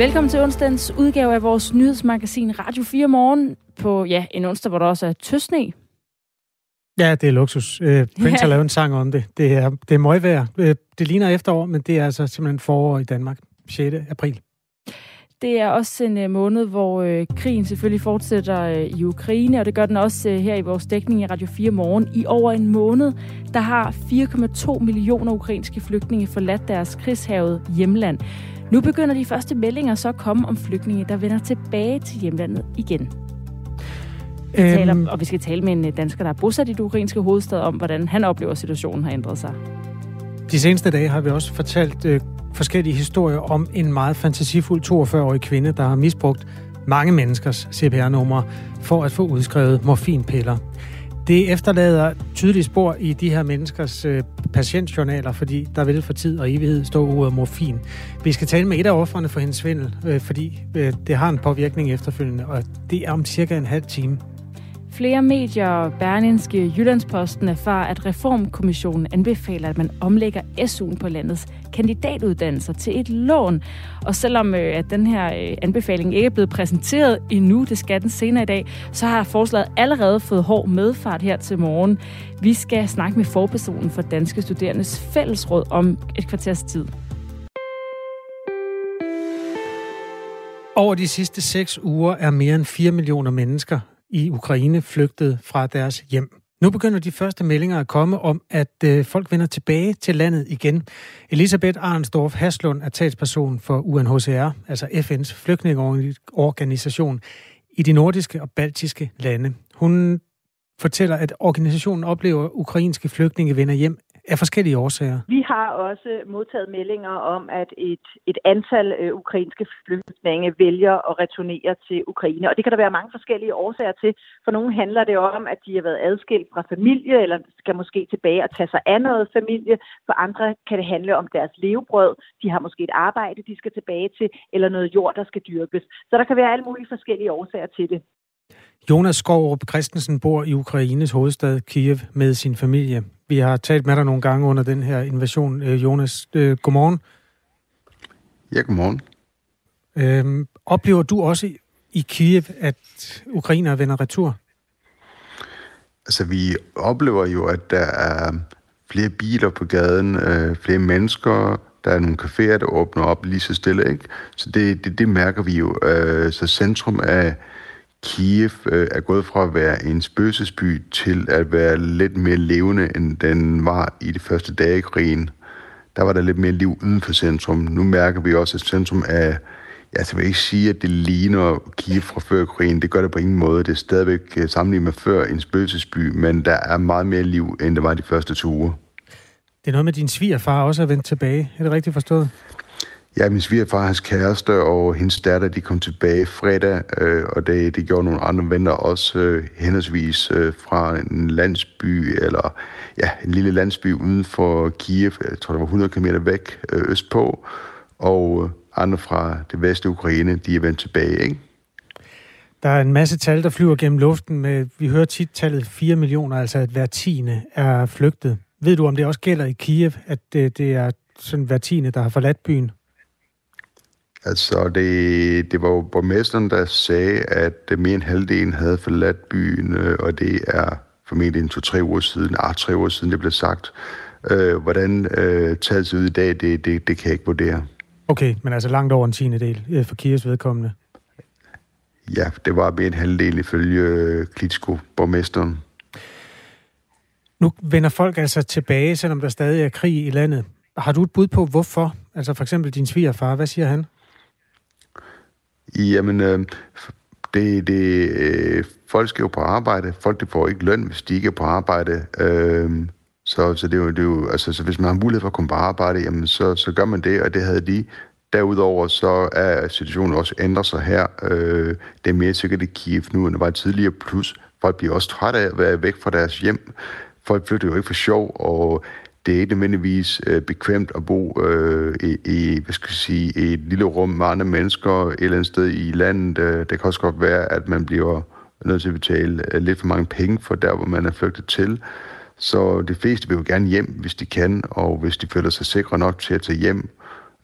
Velkommen til onsdagens udgave af vores nyhedsmagasin Radio 4 Morgen på ja, en onsdag, hvor der også er tøsne. Ja, det er luksus. Øh, Prince ja. har lavet en sang om det. Det er, det er møgvejr. Øh, det ligner efterår, men det er altså simpelthen forår i Danmark. 6. april. Det er også en uh, måned, hvor uh, krigen selvfølgelig fortsætter uh, i Ukraine, og det gør den også uh, her i vores dækning i Radio 4 morgen. I over en måned, der har 4,2 millioner ukrainske flygtninge forladt deres krigshavet hjemland. Nu begynder de første meldinger så at komme om flygtninge, der vender tilbage til hjemlandet igen. Vi øhm, taler, og vi skal tale med en dansker, der er bosat i det ukrainske hovedstad, om hvordan han oplever, at situationen har ændret sig. De seneste dage har vi også fortalt øh, forskellige historier om en meget fantasifuld 42-årig kvinde, der har misbrugt mange menneskers CPR-numre for at få udskrevet morfinpiller. Det efterlader tydelige spor i de her menneskers øh, patientjournaler, fordi der vil for tid og evighed stå ordet morfin. Vi skal tale med et af offrene for hendes svindel, øh, fordi øh, det har en påvirkning efterfølgende, og det er om cirka en halv time. Flere medier, Berlinske, Jyllandsposten, erfarer, at Reformkommissionen anbefaler, at man omlægger SU'en på landets kandidatuddannelser til et lån. Og selvom øh, at den her øh, anbefaling ikke er blevet præsenteret endnu, det skal den senere i dag, så har forslaget allerede fået hård medfart her til morgen. Vi skal snakke med forpersonen for Danske Studerendes Fællesråd om et kvarters tid. Over de sidste seks uger er mere end 4 millioner mennesker i Ukraine flygtet fra deres hjem. Nu begynder de første meldinger at komme om, at øh, folk vender tilbage til landet igen. Elisabeth Arnsdorf Haslund er talsperson for UNHCR, altså FN's flygtningeorganisation i de nordiske og baltiske lande. Hun fortæller, at organisationen oplever, at ukrainske flygtninge vender hjem af forskellige årsager. Vi har også modtaget meldinger om, at et, et antal øh, ukrainske flygtninge vælger at returnere til Ukraine. Og det kan der være mange forskellige årsager til. For nogle handler det om, at de har været adskilt fra familie, eller skal måske tilbage og tage sig af noget familie. For andre kan det handle om deres levebrød. De har måske et arbejde, de skal tilbage til, eller noget jord, der skal dyrkes. Så der kan være alle mulige forskellige årsager til det. Jonas Skovrup Christensen bor i Ukraines hovedstad Kiev med sin familie. Vi har talt med dig nogle gange under den her invasion. Øh, Jonas, øh, godmorgen. Ja, godmorgen. Øhm, oplever du også i Kiev, at ukrainer vender retur? Altså, vi oplever jo, at der er flere biler på gaden, øh, flere mennesker, der er nogle caféer, der åbner op lige så stille, ikke? Så det, det, det mærker vi jo. Øh, så centrum af Kiev øh, er gået fra at være en spøgelsesby til at være lidt mere levende, end den var i de første dage i krigen. Der var der lidt mere liv uden for centrum. Nu mærker vi også, at centrum er... Ja, Jeg vil ikke sige, at det ligner Kiev fra før krigen. Det gør det på ingen måde. Det er stadigvæk øh, sammenlignet med før en spøgelsesby, men der er meget mere liv, end der var de første to uger. Det er noget med din svigerfar også er vendt tilbage. Er det rigtigt forstået? Ja, min svigerfar, hans kæreste og hendes datter, de kom tilbage fredag, øh, og det, det gjorde nogle andre venner også, øh, henholdsvis øh, fra en landsby, eller ja, en lille landsby uden for Kiev, jeg tror, det var 100 km væk øh, østpå, og øh, andre fra det vestlige Ukraine, de er vendt tilbage, ikke? Der er en masse tal, der flyver gennem luften. Med, vi hører tit tallet 4 millioner, altså at hver tiende er flygtet. Ved du, om det også gælder i Kiev, at det, det er sådan hver tiende, der har forladt byen? Altså, det, det var jo borgmesteren, der sagde, at mere end halvdelen havde forladt byen, øh, og det er formentlig en to-tre uger siden, ah, tre uger siden, det blev sagt. Øh, hvordan øh, ser ud i dag, det, det, det kan jeg ikke vurdere. Okay, men altså langt over en tiende del øh, for Kias vedkommende? Ja, det var mere en halvdel ifølge øh, borgmesteren. Nu vender folk altså tilbage, selvom der stadig er krig i landet. Har du et bud på, hvorfor? Altså for eksempel din svigerfar, hvad siger han? Jamen, øh, det, det, øh, folk skal jo på arbejde. Folk de får ikke løn, hvis de ikke er på arbejde. Øh, så, så, det er jo, det er jo, altså, så hvis man har mulighed for at komme på arbejde, jamen, så, så gør man det, og det havde de. Derudover så er situationen også ændret sig her. Øh, det er mere sikkert i Kiev nu, end det var tidligere. Plus, folk bliver også trætte af at være væk fra deres hjem. Folk flytter jo ikke for sjov, og det er ikke nødvendigvis øh, bekvemt at bo øh, i, i, hvad skal jeg sige, i et lille rum med andre mennesker et eller andet sted i landet. Øh, det kan også godt være, at man bliver nødt til at betale øh, lidt for mange penge for der, hvor man er flygtet til. Så de fleste vil jo gerne hjem, hvis de kan, og hvis de føler sig sikre nok til at tage hjem.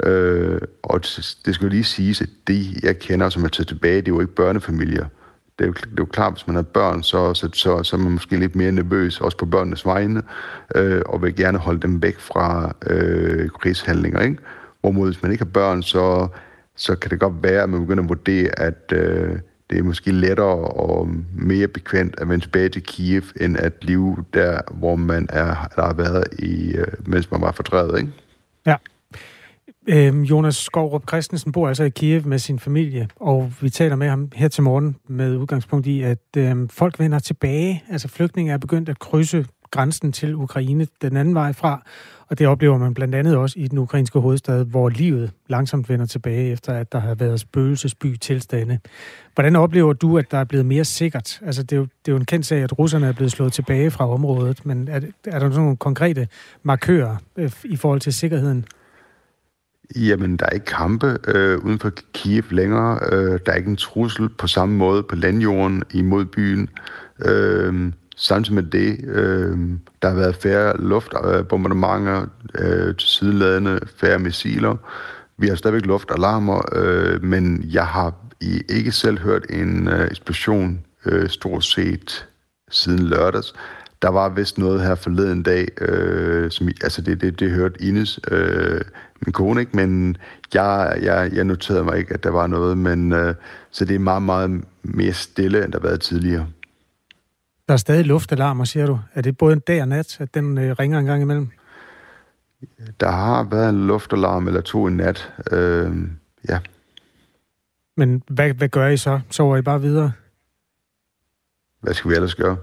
Øh, og det skal jo lige siges, at de, jeg kender, som er taget tilbage, det er jo ikke børnefamilier. Det er jo, det er jo klart, hvis man har børn, så, så, så, så er man måske lidt mere nervøs, også på børnenes vegne, øh, og vil gerne holde dem væk fra øh, krigshandlinger. Ikke? Hvorimod, hvis man ikke har børn, så, så kan det godt være, at man begynder at vurdere, at øh, det er måske lettere og mere bekvemt at vende tilbage til Kiev, end at leve der, hvor man er, der har været, i, øh, mens man var fordrevet. Ikke? Ja. Øhm, Jonas Skovrup Christensen bor altså i Kiev med sin familie, og vi taler med ham her til morgen med udgangspunkt i, at øhm, folk vender tilbage. Altså flygtninge er begyndt at krydse grænsen til Ukraine den anden vej fra, og det oplever man blandt andet også i den ukrainske hovedstad, hvor livet langsomt vender tilbage, efter at der har været spøgelsesby tilstande. Hvordan oplever du, at der er blevet mere sikkert? Altså, det er jo, det er jo en kendt sag, at russerne er blevet slået tilbage fra området, men er, er der nogle konkrete markører øh, i forhold til sikkerheden? Jamen, der er ikke kampe øh, uden for Kiev længere. Øh, der er ikke en trussel på samme måde på landjorden imod byen. Øh, samtidig med det, øh, der har været færre luftbombardementer øh, til sideladende, færre missiler. Vi har stadigvæk luftalarmer, øh, men jeg har i ikke selv hørt en øh, eksplosion øh, stort set siden lørdags. Der var vist noget her forleden dag, øh, som altså det, det, det hørte Ines, øh, min kone, ikke? men jeg, jeg, jeg noterede mig ikke, at der var noget, men øh, så det er meget, meget mere stille, end der har været tidligere. Der er stadig luftalarmer, siger du. Er det både en dag og nat, at den øh, ringer en gang imellem? Der har været en luftalarm eller to i nat, øh, ja. Men hvad, hvad gør I så? Sover I bare videre? Hvad skal vi ellers gøre?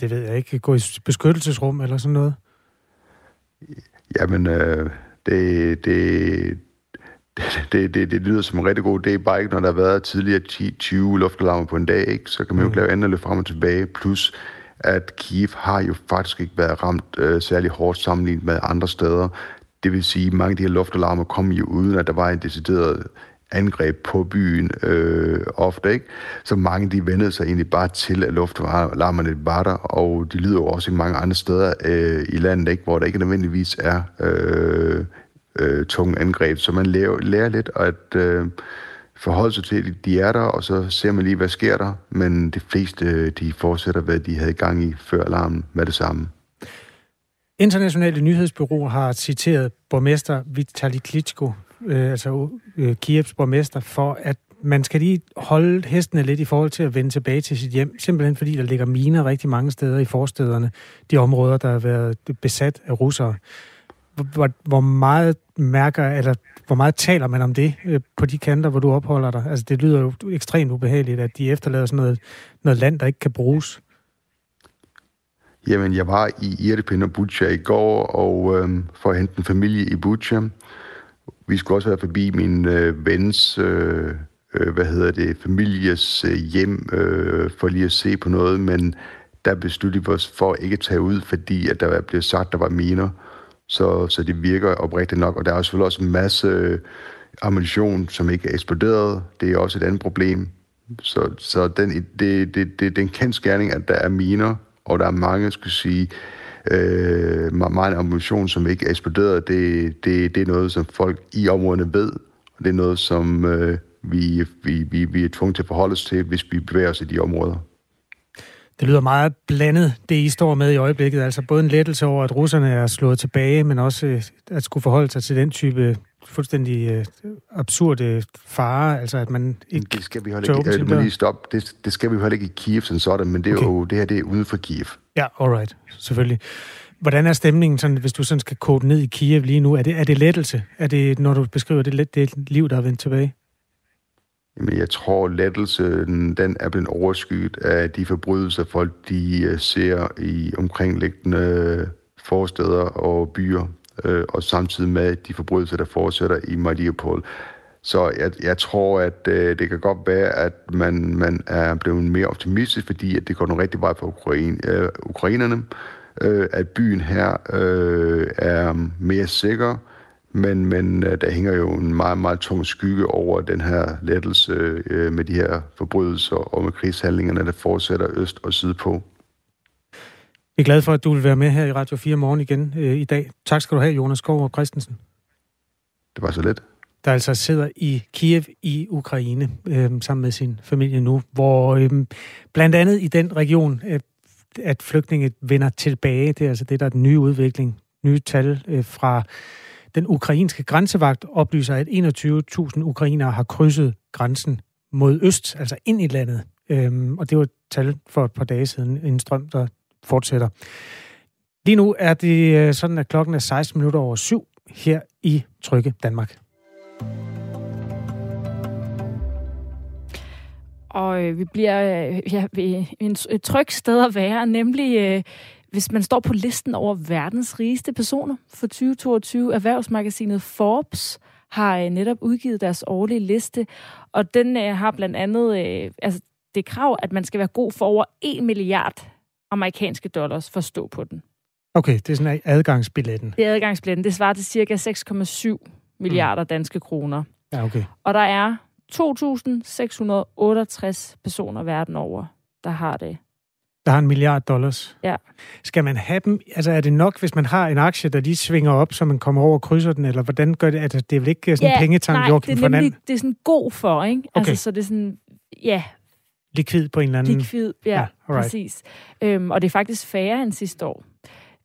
Det ved jeg ikke. Gå i beskyttelsesrum eller sådan noget? Jamen, øh, det, det, det, det, det lyder som en rigtig god idé, bare ikke når der har været tidligere 10-20 luftalarmer på en dag, ikke? så kan man jo ikke mm. lave andet frem og tilbage, plus at Kiev har jo faktisk ikke været ramt øh, særlig hårdt sammenlignet med andre steder. Det vil sige, at mange af de her luftalarmer kom jo uden, at der var en decideret angreb på byen øh, ofte, ikke? Så mange de vendede sig egentlig bare til, at luftalarmerne var der, og de lyder jo også i mange andre steder øh, i landet, ikke? hvor der ikke nødvendigvis er øh, øh, tunge angreb. Så man lærer, lærer lidt at øh, forholde sig til, at de er der, og så ser man lige, hvad sker der. Men de fleste, øh, de fortsætter, hvad de havde gang i før alarmen med det samme. Internationale nyhedsbyrå har citeret borgmester Vitali Klitschko, øh, altså øh, Kievs borgmester, for at man skal lige holde hestene lidt i forhold til at vende tilbage til sit hjem, simpelthen fordi der ligger miner rigtig mange steder i forstederne, de områder, der har været besat af russere hvor, hvor meget mærker, eller hvor meget taler man om det øh, på de kanter, hvor du opholder dig? Altså, det lyder jo ekstremt ubehageligt, at de efterlader sådan noget, noget land, der ikke kan bruges. Jamen, jeg var i Irpin og Butcher i går, og øh, for at hente en familie i Butcher, vi skulle også være forbi min øh, vens, øh, øh, hvad hedder det, families øh, hjem, øh, for lige at se på noget, men der besluttede vi os for ikke at tage ud, fordi at der var blevet sagt, at der var miner. Så, så det virker oprigtigt nok. Og der er selvfølgelig også en masse øh, ammunition, som ikke er eksploderet. Det er også et andet problem. Så, så den, det, det, det, det er en kendt skærning, at der er miner, og der er mange, skal sige, øh, øh, meget ammunition, som ikke er eksploderet. Det, det, det er noget, som folk i områderne ved, og det er noget, som øh, vi, vi, vi, vi er tvunget til at forholde os til, hvis vi bevæger os i de områder. Det lyder meget blandet, det I står med i øjeblikket. Altså både en lettelse over, at russerne er slået tilbage, men også øh, at skulle forholde sig til den type fuldstændig uh, absurde fare, altså at man ikke... Det skal vi heller ikke, øh, lige stoppe. Det, det skal vi heller ikke i Kiev sådan sådan, men det er okay. jo, det her det er uden for Kiev. Ja, alright, selvfølgelig. Hvordan er stemningen, sådan, hvis du sådan skal kode ned i Kiev lige nu? Er det, er det lettelse? Er det, når du beskriver det, det liv, der har vendt tilbage? Jamen, jeg tror, lettelsen den er blevet overskyet af de forbrydelser, folk de øh, ser i omkringliggende forsteder og byer, øh, og samtidig med de forbrydelser, der fortsætter i Mariupol. Så jeg, jeg tror, at øh, det kan godt være, at man, man er blevet mere optimistisk, fordi at det går den rigtige vej for Ukraine, øh, ukrainerne, øh, at byen her øh, er mere sikker, men, men øh, der hænger jo en meget, meget tung skygge over den her lettelse øh, med de her forbrydelser og med krigshandlingerne, der fortsætter øst og sydpå. Jeg er glad for, at du vil være med her i Radio 4 morgen igen øh, i dag. Tak skal du have, Jonas Skov og Christensen. det var så let. Der altså sidder i Kiev i Ukraine øh, sammen med sin familie nu, hvor øh, blandt andet i den region, øh, at flygtninge vender tilbage, det er altså det, der er den nye udvikling, nye tal øh, fra den ukrainske grænsevagt oplyser, at 21.000 ukrainere har krydset grænsen mod øst, altså ind i landet. Øhm, og det var et tal for et par dage siden, en strøm, der fortsætter. Lige nu er det øh, sådan, at klokken er 16 minutter over syv her i Trygge Danmark. Og øh, vi bliver øh, ja, ved en, et trygt sted at være, nemlig øh, hvis man står på listen over verdens rigeste personer for 2022. Erhvervsmagasinet Forbes har øh, netop udgivet deres årlige liste, og den øh, har blandt andet øh, altså, det krav, at man skal være god for over 1 milliard amerikanske dollars for at stå på den. Okay, det er sådan adgangsbilletten. Det er adgangsbilletten. Det svarer til cirka 6,7 milliarder mm. danske kroner. Ja, okay. Og der er 2.668 personer verden over, der har det. Der har en milliard dollars. Ja. Skal man have dem? Altså er det nok, hvis man har en aktie, der lige svinger op, så man kommer over og krydser den, eller hvordan gør det? Altså, det er vel ikke sådan ja, pengetank, nej, Joachim det er nemlig, det er sådan god for, ikke? Okay. Altså, så det er sådan, ja, Likvid på en eller anden... likvid, ja, Ja, alright. præcis. Øhm, og det er faktisk færre end sidste år.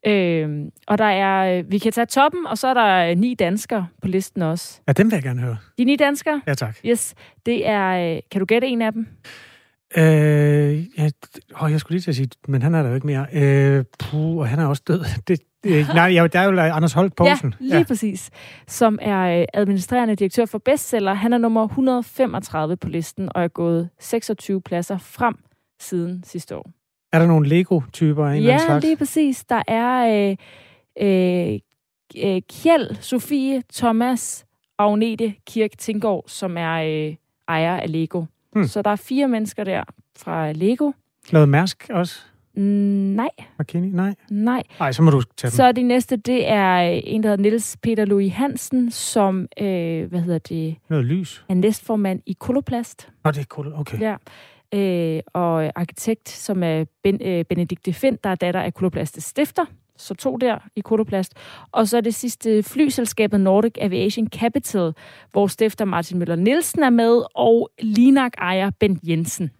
Øhm, og der er, øh, vi kan tage toppen, og så er der øh, ni danskere på listen også. Ja, dem vil jeg gerne høre. De ni danskere, Ja, tak. yes, det er, øh, kan du gætte en af dem? Øh, ja, åh, jeg skulle lige til at sige, men han er der jo ikke mere. Øh, puh, og han er også død. Det, nej, ja, der er jo Anders Holt Poulsen. Ja, lige ja. præcis. Som er øh, administrerende direktør for Bestseller. Han er nummer 135 på listen og er gået 26 pladser frem siden sidste år. Er der nogle Lego-typer af en eller Ja, anden slags? lige præcis. Der er øh, øh, øh, Kjeld, Sofie, Thomas og Agnete Kirk Tinggaard, som er øh, ejer af Lego. Hmm. Så der er fire mennesker der fra Lego. Noget Mærsk også? Mm, nej, McKinney? Nej. nej. Nej, så må du tage dem. Så de næste, det er en, der hedder Niels Peter Louis Hansen, som øh, hvad hedder det, Noget lys. er næstformand i Koloplast. Nå, det er cool. Okay. Ja. Øh, og arkitekt, som er ben, øh, Benedikte Find, der er datter af Koloplastes stifter. Så to der i Koloplast. Og så det sidste flyselskabet Nordic Aviation Capital, hvor stifter Martin Møller Nielsen er med, og Linak ejer Bent Jensen.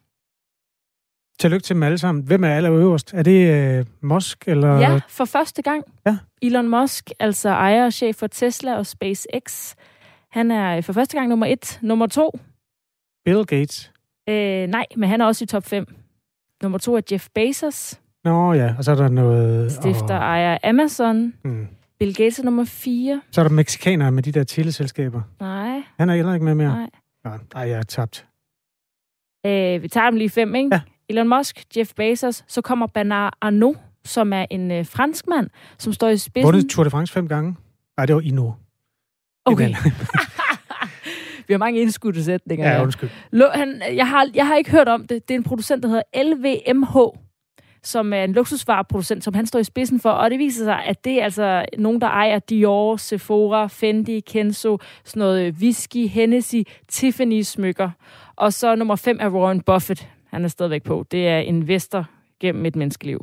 Tillykke til dem alle sammen. Hvem er allerøverst? Er det øh, Musk, eller... Ja, for første gang. Ja. Elon Musk, altså ejer og chef for Tesla og SpaceX. Han er øh, for første gang nummer et. Nummer to, Bill Gates? øh, nej, men han er også i top 5. Nummer to er Jeff Bezos, Nå ja, og så er der noget... stifter åh, ejer Amazon. hmm. Bill Gates er nummer 4. Så er der mexikanere med de der teleselskaber. Nej, Han er heller ikke med mere. nej. Nej, jeg er tabt. Øh, vi tager dem lige fem, ikke? Ja. Elon Musk, Jeff Bezos, så kommer Bernard Arnault, som er en øh, franskmand, som står i spidsen. Vundet Tour de France fem gange? Nej, det var Ino. Okay. Vi har mange indskudte sætninger. Ja, undskyld. Han, jeg, har, jeg har ikke hørt om det. Det er en producent, der hedder LVMH, som er en luksusvareproducent, som han står i spidsen for. Og det viser sig, at det er altså nogen, der ejer Dior, Sephora, Fendi, Kenzo, sådan noget whisky, Hennessy, Tiffany-smykker. Og så nummer fem er Warren Buffett. Han er stadigvæk på. Det er investor gennem et menneskeliv.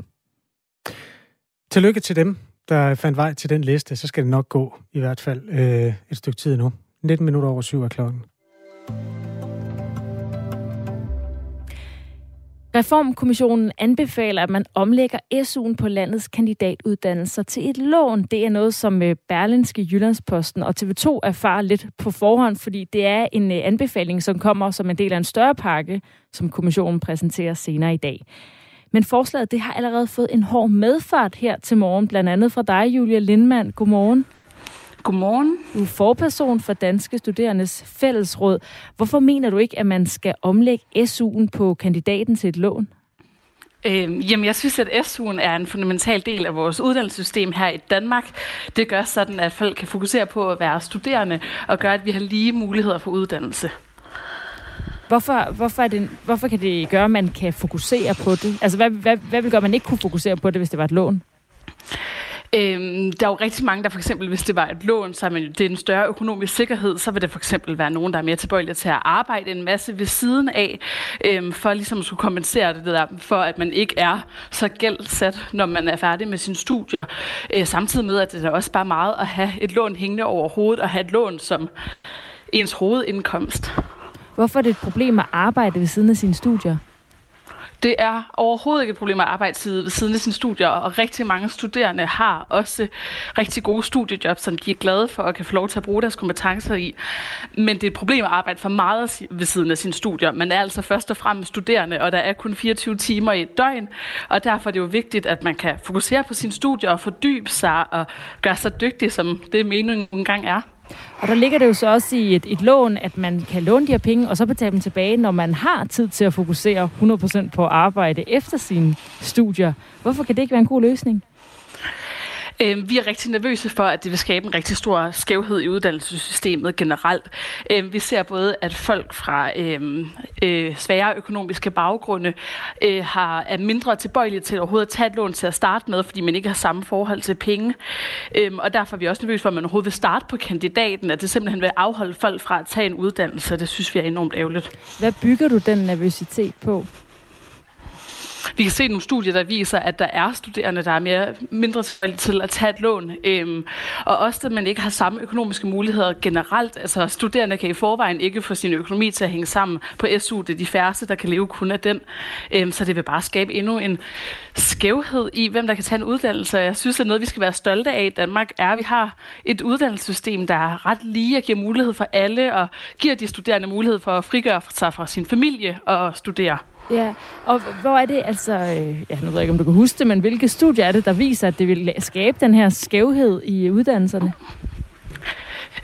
Tillykke til dem, der fandt vej til den liste. Så skal det nok gå, i hvert fald øh, et stykke tid nu. 19 minutter over syv er klokken. Reformkommissionen anbefaler, at man omlægger SU'en på landets kandidatuddannelser til et lån. Det er noget, som øh, Berlinske Jyllandsposten og TV2 erfarer lidt på forhånd, fordi det er en øh, anbefaling, som kommer som en del af en større pakke, som kommissionen præsenterer senere i dag. Men forslaget det har allerede fået en hård medfart her til morgen, blandt andet fra dig, Julia Lindmann. Godmorgen. Godmorgen. Du er forperson for Danske Studerendes Fællesråd. Hvorfor mener du ikke, at man skal omlægge SU'en på kandidaten til et lån? Øhm, jamen, jeg synes, at SU'en er en fundamental del af vores uddannelsessystem her i Danmark. Det gør sådan, at folk kan fokusere på at være studerende, og gør, at vi har lige muligheder for uddannelse. Hvorfor, hvorfor, er det, hvorfor kan det gøre, at man kan fokusere på det? Altså, hvad, hvad, hvad vil gøre, at man ikke kunne fokusere på det, hvis det var et lån? Øhm, der er jo rigtig mange, der for eksempel, hvis det var et lån, så er man, det er en større økonomisk sikkerhed, så vil det for eksempel være nogen, der er mere tilbøjelige til at arbejde en masse ved siden af, øhm, for ligesom at skulle kompensere det der, for at man ikke er så gældsat, når man er færdig med sin studie. Øh, samtidig med, at det er også bare meget at have et lån hængende over hovedet, og have et lån som ens hovedindkomst. Hvorfor er det et problem at arbejde ved siden af sine studier? Det er overhovedet ikke et problem at arbejde ved siden af sine studier, og rigtig mange studerende har også rigtig gode studiejobs, som de er glade for og kan få lov til at bruge deres kompetencer i. Men det er et problem at arbejde for meget ved siden af sine studier. Man er altså først og fremmest studerende, og der er kun 24 timer i et døgn, og derfor er det jo vigtigt, at man kan fokusere på sine studier og fordybe sig og gøre sig dygtig, som det meningen engang er. Og der ligger det jo så også i et, et lån, at man kan låne de her penge, og så betale dem tilbage, når man har tid til at fokusere 100% på arbejde efter sine studier. Hvorfor kan det ikke være en god løsning? Øh, vi er rigtig nervøse for, at det vil skabe en rigtig stor skævhed i uddannelsessystemet generelt. Øh, vi ser både, at folk fra øh, øh, svære økonomiske baggrunde øh, har, er mindre tilbøjelige til overhovedet at tage et lån til at starte med, fordi man ikke har samme forhold til penge. Øh, og derfor er vi også nervøse for, at man overhovedet vil starte på kandidaten, at det simpelthen vil afholde folk fra at tage en uddannelse. Det synes vi er enormt ærgerligt. Hvad bygger du den nervøsitet på? Vi kan se nogle studier, der viser, at der er studerende, der er mere, mindre til at tage et lån. Øhm, og også, at man ikke har samme økonomiske muligheder generelt. Altså, studerende kan i forvejen ikke få sin økonomi til at hænge sammen på SU. Det er de færreste, der kan leve kun af den. Øhm, så det vil bare skabe endnu en skævhed i, hvem der kan tage en uddannelse. Jeg synes, det er noget, vi skal være stolte af i Danmark, er, at vi har et uddannelsessystem, der er ret lige og giver mulighed for alle, og giver de studerende mulighed for at frigøre sig fra sin familie og studere. Ja, og hvor er det, altså, øh, ja, nu ved jeg ikke, om du kan huske det, men hvilke studier er det, der viser, at det vil skabe den her skævhed i uddannelserne?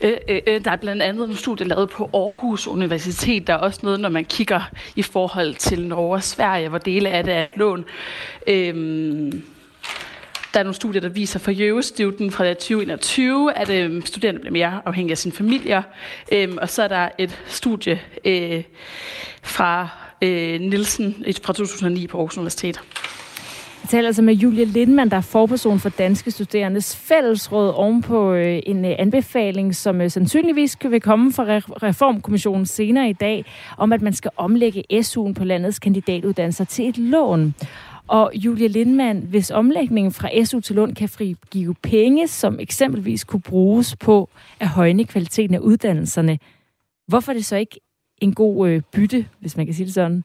Øh, øh, øh der er blandt andet nogle studier lavet på Aarhus Universitet. Der er også noget, når man kigger i forhold til Norge og Sverige, hvor dele af det er lån. Øhm, der er nogle studier, der viser for Jøvestudien fra 2021, at øhm, studerende bliver mere afhængige af sine familier. Øhm, og så er der et studie øh, fra øh, Nielsen fra 2009 på Aarhus Universitet. Jeg taler altså med Julia Lindmann, der er forperson for Danske Studerendes Fællesråd ovenpå øh, en øh, anbefaling, som øh, sandsynligvis vil komme fra Reformkommissionen senere i dag, om at man skal omlægge SU'en på landets kandidatuddannelser til et lån. Og Julia Lindmann, hvis omlægningen fra SU til lån kan frigive penge, som eksempelvis kunne bruges på at højne kvaliteten af uddannelserne, hvorfor er det så ikke en god øh, bytte, hvis man kan sige det sådan.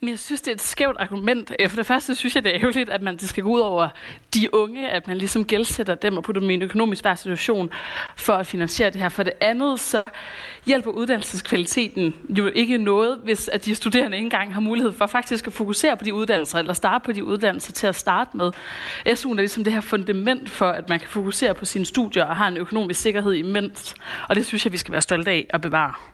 Men jeg synes, det er et skævt argument. For det første synes jeg, det er ærgerligt, at man det skal gå ud over de unge, at man ligesom gældsætter dem og putter dem i en økonomisk svær situation for at finansiere det her. For det andet, så hjælper uddannelseskvaliteten jo ikke noget, hvis at de studerende ikke engang har mulighed for faktisk at fokusere på de uddannelser, eller starte på de uddannelser til at starte med. SU'en er ligesom det her fundament for, at man kan fokusere på sine studier og har en økonomisk sikkerhed imens. Og det synes jeg, vi skal være stolte af at bevare.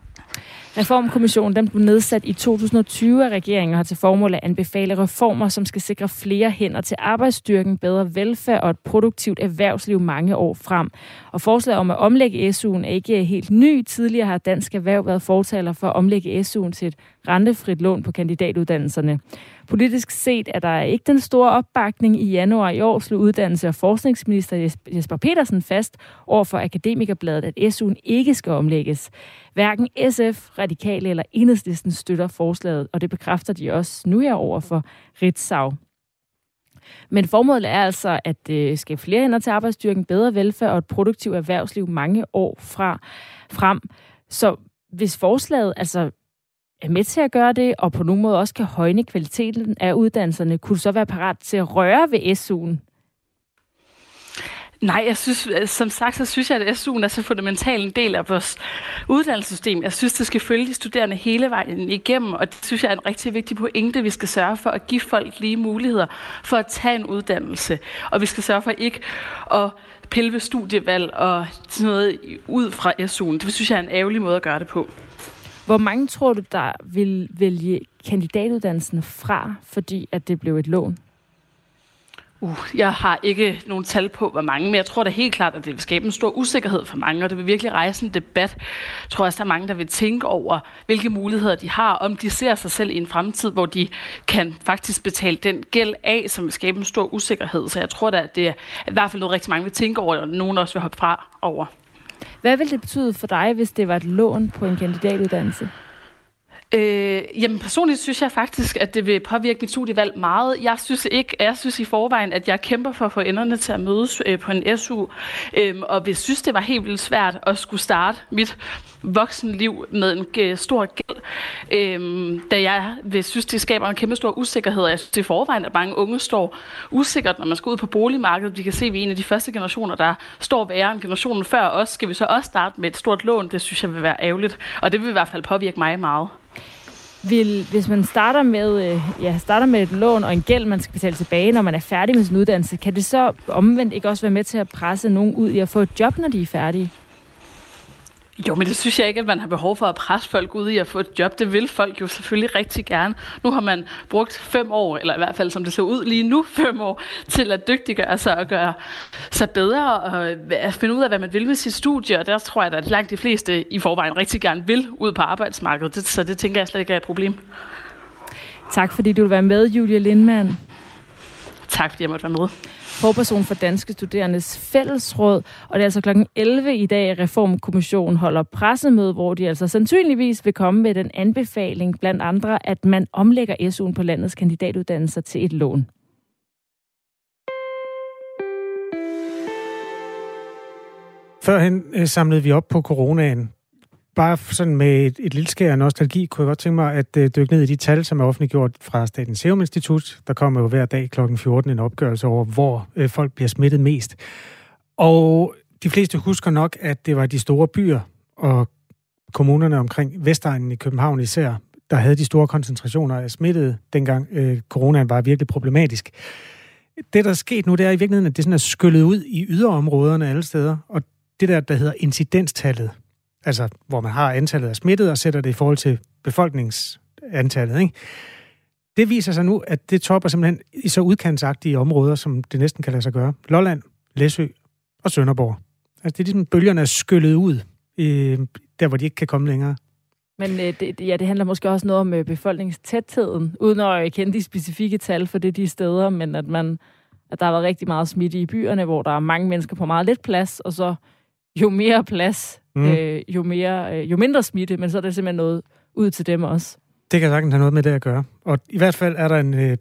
Reformkommissionen den blev nedsat i 2020 af regeringen og har til formål at anbefale reformer, som skal sikre flere hænder til arbejdsstyrken, bedre velfærd og et produktivt erhvervsliv mange år frem. Og forslaget om at omlægge SU'en er ikke helt ny. Tidligere har Dansk Erhverv været fortaler for at omlægge SU'en til et rentefrit lån på kandidatuddannelserne. Politisk set er der ikke den store opbakning. I januar i år slog uddannelse- og forskningsminister Jesper Petersen fast over for Akademikerbladet, at SU'en ikke skal omlægges. Hverken SF, Radikale eller Enhedslisten støtter forslaget, og det bekræfter de også nu her over for Ritzau. Men formålet er altså at øh, skabe flere hænder til arbejdsstyrken, bedre velfærd og et produktivt erhvervsliv mange år fra frem. Så hvis forslaget altså er med til at gøre det, og på nogen måde også kan højne kvaliteten af uddannelserne, kunne du så være parat til at røre ved SU'en? Nej, jeg synes, øh, som sagt, så synes jeg, at SU'en er så fundamental en del af vores uddannelsessystem. Jeg synes, det skal følge de studerende hele vejen igennem, og det synes jeg er en rigtig vigtig pointe. Vi skal sørge for at give folk lige muligheder for at tage en uddannelse, og vi skal sørge for ikke at pille ved studievalg og sådan noget ud fra SU'en. Det synes jeg er en ærgerlig måde at gøre det på. Hvor mange tror du, der vil vælge kandidatuddannelsen fra, fordi at det blev et lån? Uh, jeg har ikke nogen tal på, hvor mange, men jeg tror da helt klart, at det vil skabe en stor usikkerhed for mange, og det vil virkelig rejse en debat. Jeg tror også, der er mange, der vil tænke over, hvilke muligheder de har, om de ser sig selv i en fremtid, hvor de kan faktisk betale den gæld af, som vil skabe en stor usikkerhed. Så jeg tror da, at det er i hvert fald noget, rigtig mange vil tænke over, og nogen også vil hoppe fra over. Hvad ville det betyde for dig, hvis det var et lån på en kandidatuddannelse? Øh, jamen personligt synes jeg faktisk, at det vil påvirke mit studievalg meget. Jeg synes ikke, jeg synes i forvejen, at jeg kæmper for at få enderne til at mødes øh, på en SU, øh, og vi synes, det var helt vildt svært at skulle starte mit voksenliv med en øh, stor gæld, øh, da jeg vil synes, det skaber en kæmpe stor usikkerhed. Jeg synes i forvejen, at mange unge står usikkert, når man skal ud på boligmarkedet. Vi kan se, at vi er en af de første generationer, der står værre end generationen før os. Skal vi så også starte med et stort lån? Det synes jeg vil være ærgerligt, og det vil i hvert fald påvirke mig meget. Vil, hvis man starter med, øh, ja, starter med et lån og en gæld, man skal betale tilbage, når man er færdig med sin uddannelse, kan det så omvendt ikke også være med til at presse nogen ud i at få et job, når de er færdige? Jo, men det synes jeg ikke, at man har behov for at presse folk ud i at få et job. Det vil folk jo selvfølgelig rigtig gerne. Nu har man brugt fem år, eller i hvert fald som det ser ud lige nu, fem år, til at dygtiggøre sig og gøre sig bedre og at finde ud af, hvad man vil med sit studie. Og der tror jeg, at langt de fleste i forvejen rigtig gerne vil ud på arbejdsmarkedet. Så det tænker jeg slet ikke er et problem. Tak fordi du vil være med, Julia Lindmann. Tak fordi jeg måtte være med forperson for Danske Studerendes Fællesråd. Og det er altså kl. 11 i dag, at Reformkommissionen holder pressemøde, hvor de altså sandsynligvis vil komme med den anbefaling, blandt andre, at man omlægger SU'en på landets kandidatuddannelser til et lån. Førhen øh, samlede vi op på coronaen bare sådan med et, et lille skær af nostalgi, kunne jeg godt tænke mig at øh, dykke ned i de tal, som er offentliggjort fra Statens Serum Institut. Der kommer jo hver dag kl. 14 en opgørelse over, hvor øh, folk bliver smittet mest. Og de fleste husker nok, at det var de store byer og kommunerne omkring Vestegnen i København især, der havde de store koncentrationer af smittede, dengang øh, coronaen var virkelig problematisk. Det, der er sket nu, det er i virkeligheden, at det sådan er skyllet ud i yderområderne alle steder, og det der, der hedder incidenstallet, altså hvor man har antallet af smittede og sætter det i forhold til befolkningsantallet, ikke? Det viser sig nu, at det topper simpelthen i så udkantsagtige områder, som det næsten kan lade sig gøre. Lolland, Læsø og Sønderborg. Altså det er ligesom bølgerne er skyllet ud, øh, der hvor de ikke kan komme længere. Men øh, det, ja, det handler måske også noget om øh, befolkningstætheden, uden at øh, kende de specifikke tal for det de steder, men at man at der har været rigtig meget smitte i byerne, hvor der er mange mennesker på meget lidt plads, og så jo mere plads, mm. øh, jo, mere, øh, jo mindre smitte, men så er det simpelthen noget ud til dem også. Det kan sagtens have noget med det at gøre. Og i hvert fald er der en, øh,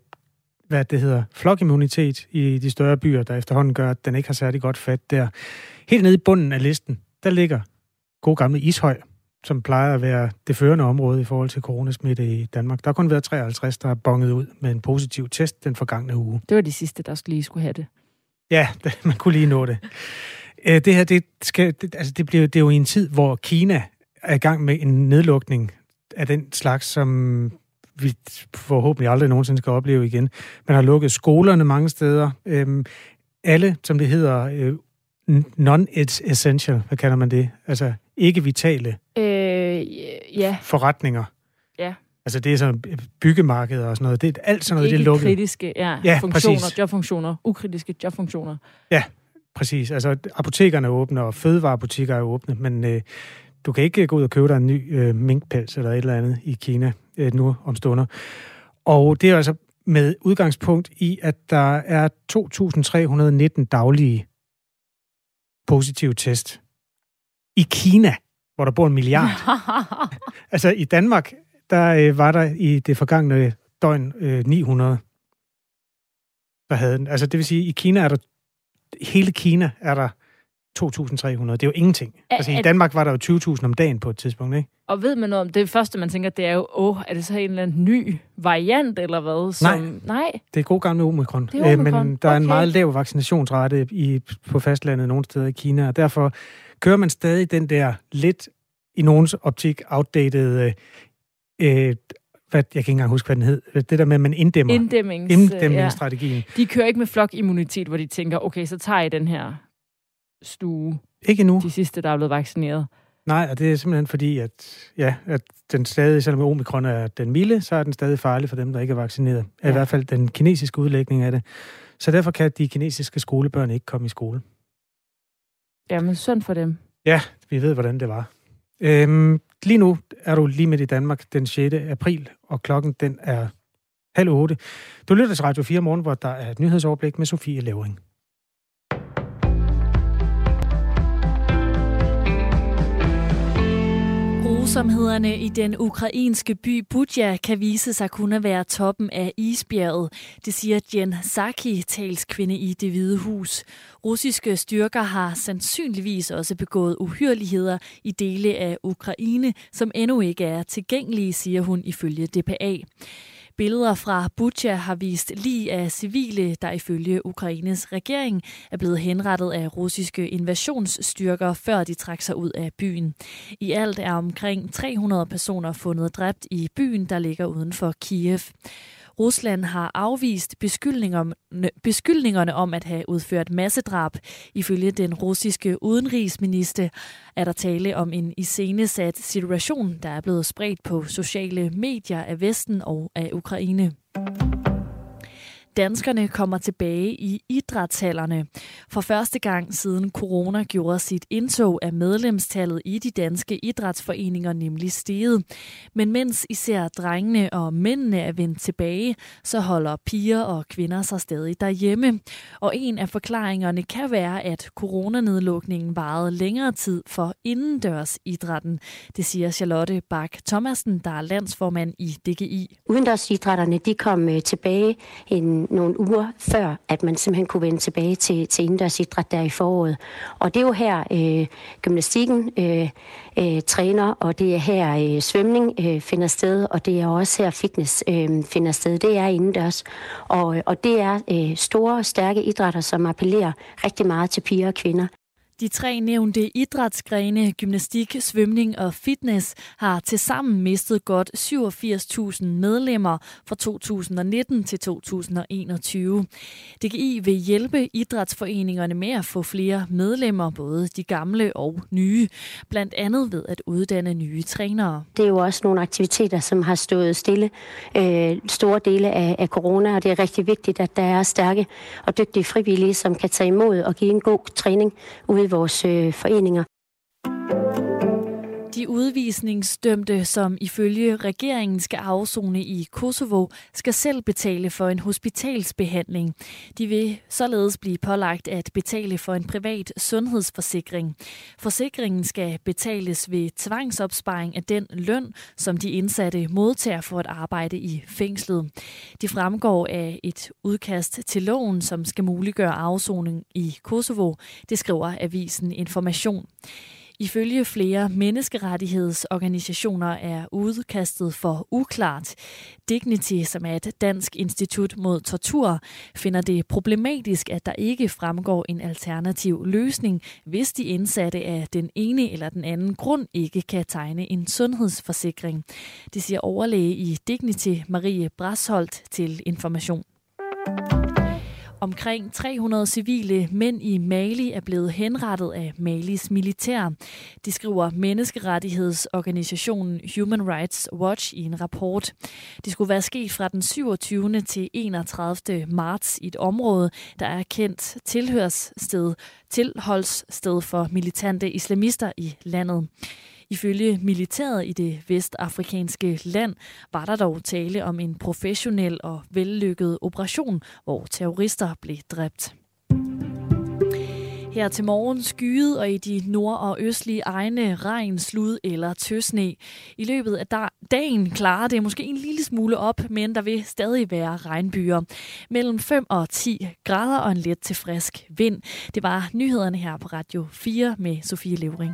hvad det hedder, flokimmunitet i de større byer, der efterhånden gør, at den ikke har særlig godt fat der. Helt nede i bunden af listen, der ligger god gamle Ishøj, som plejer at være det førende område i forhold til coronasmitte i Danmark. Der har kun været 53, der er bonget ud med en positiv test den forgangne uge. Det var de sidste, der lige skulle have det. Ja, man kunne lige nå det. Øh, det her, det, skal, det, altså det, bliver, det er jo i en tid, hvor Kina er i gang med en nedlukning af den slags, som vi forhåbentlig aldrig nogensinde skal opleve igen. Man har lukket skolerne mange steder. Øhm, alle, som det hedder, øh, non-essential, hvad kalder man det? Altså ikke vitale øh, ja. forretninger. Ja. Altså det er sådan byggemarkeder og sådan noget. Det er alt sådan noget, ikke det er lukket. kritiske ja, ja, funktioner, præcis. jobfunktioner, ukritiske jobfunktioner. Ja, Præcis. Altså, apotekerne er åbne, og fødevarebutikker er åbne, men øh, du kan ikke gå ud og købe dig en ny øh, minkpels eller et eller andet i Kina øh, nu om stunder. Og det er altså med udgangspunkt i, at der er 2.319 daglige positive test i Kina, hvor der bor en milliard. altså i Danmark, der øh, var der i det forgangne døgn øh, 900, der havde den. Altså det vil sige, i Kina er der hele Kina er der 2.300. Det er jo ingenting. Er, altså, I Danmark var der jo 20.000 om dagen på et tidspunkt, ikke? Og ved man noget om det første, man tænker, det er jo, åh, er det så en eller anden ny variant, eller hvad? Som... Nej, Nej, det er god gamle omikron. Det er omikron. Øh, men der okay. er en meget lav vaccinationsrate i, på fastlandet nogle steder i Kina, og derfor kører man stadig den der lidt i nogens optik outdated øh, hvad, jeg kan ikke engang huske, hvad den hed. Det der med, at man inddæmmer. Inddæmmings, inddæmningsstrategien. Ja. De kører ikke med flokimmunitet, hvor de tænker, okay, så tager I den her stue. Ikke nu. De sidste, der er blevet vaccineret. Nej, og det er simpelthen fordi, at, ja, at den stadig, selvom omikron er den milde, så er den stadig farlig for dem, der ikke er vaccineret. Ja. I hvert fald den kinesiske udlægning af det. Så derfor kan de kinesiske skolebørn ikke komme i skole. Jamen, synd for dem. Ja, vi ved, hvordan det var. Øhm, lige nu er du lige midt i Danmark den 6. april, og klokken den er halv otte. Du lytter til Radio 4 morgen, hvor der er et nyhedsoverblik med Sofie Levering. Grusomhederne i den ukrainske by Budja kan vise sig kun at være toppen af isbjerget. Det siger Jen Saki, talskvinde i det hvide hus. Russiske styrker har sandsynligvis også begået uhyrligheder i dele af Ukraine, som endnu ikke er tilgængelige, siger hun ifølge DPA. Billeder fra Butja har vist lige af civile, der ifølge Ukraines regering er blevet henrettet af russiske invasionsstyrker, før de trak sig ud af byen. I alt er omkring 300 personer fundet dræbt i byen, der ligger uden for Kiev. Rusland har afvist beskyldningerne, om at have udført massedrab. Ifølge den russiske udenrigsminister er der tale om en iscenesat situation, der er blevet spredt på sociale medier af Vesten og af Ukraine. Danskerne kommer tilbage i idrætshallerne. For første gang siden corona gjorde sit indtog af medlemstallet i de danske idrætsforeninger nemlig steget. Men mens især drengene og mændene er vendt tilbage, så holder piger og kvinder sig stadig derhjemme. Og en af forklaringerne kan være, at coronanedlukningen varede længere tid for indendørs idrætten. Det siger Charlotte Bak Thomasen, der er landsformand i DGI. Udendørsidrætterne de kom øh, tilbage en nogle uger før, at man simpelthen kunne vende tilbage til, til indendørsidræt der i foråret. Og det er jo her øh, gymnastikken øh, øh, træner, og det er her øh, svømning øh, finder sted, og det er også her fitness øh, finder sted. Det er indendørs. Og, og det er øh, store, stærke idrætter, som appellerer rigtig meget til piger og kvinder. De tre nævnte idrætsgrene, gymnastik, svømning og fitness, har tilsammen mistet godt 87.000 medlemmer fra 2019 til 2021. DGI vil hjælpe idrætsforeningerne med at få flere medlemmer, både de gamle og nye, blandt andet ved at uddanne nye trænere. Det er jo også nogle aktiviteter, som har stået stille øh, store dele af, af corona, og det er rigtig vigtigt, at der er stærke og dygtige frivillige, som kan tage imod og give en god træning ude vores øh, foreninger. De udvisningsdømte, som ifølge regeringen skal afzone i Kosovo, skal selv betale for en hospitalsbehandling. De vil således blive pålagt at betale for en privat sundhedsforsikring. Forsikringen skal betales ved tvangsopsparing af den løn, som de indsatte modtager for at arbejde i fængslet. Det fremgår af et udkast til loven, som skal muliggøre afsoning i Kosovo. Det skriver avisen Information. Ifølge flere menneskerettighedsorganisationer er udkastet for uklart. Dignity, som er et dansk institut mod tortur, finder det problematisk, at der ikke fremgår en alternativ løsning, hvis de indsatte af den ene eller den anden grund ikke kan tegne en sundhedsforsikring. Det siger overlæge i Dignity Marie Brasholdt til Information. Omkring 300 civile mænd i Mali er blevet henrettet af Malis militær. Det skriver menneskerettighedsorganisationen Human Rights Watch i en rapport. Det skulle være sket fra den 27. til 31. marts i et område, der er kendt tilhørssted, tilholdssted for militante islamister i landet. Ifølge militæret i det vestafrikanske land var der dog tale om en professionel og vellykket operation, hvor terrorister blev dræbt. Her til morgen skyet og i de nord- og østlige egne regn, slud eller tøsne. I løbet af dagen klarer det måske en lille smule op, men der vil stadig være regnbyer. Mellem 5 og 10 grader og en let til frisk vind. Det var nyhederne her på Radio 4 med Sofie Levering.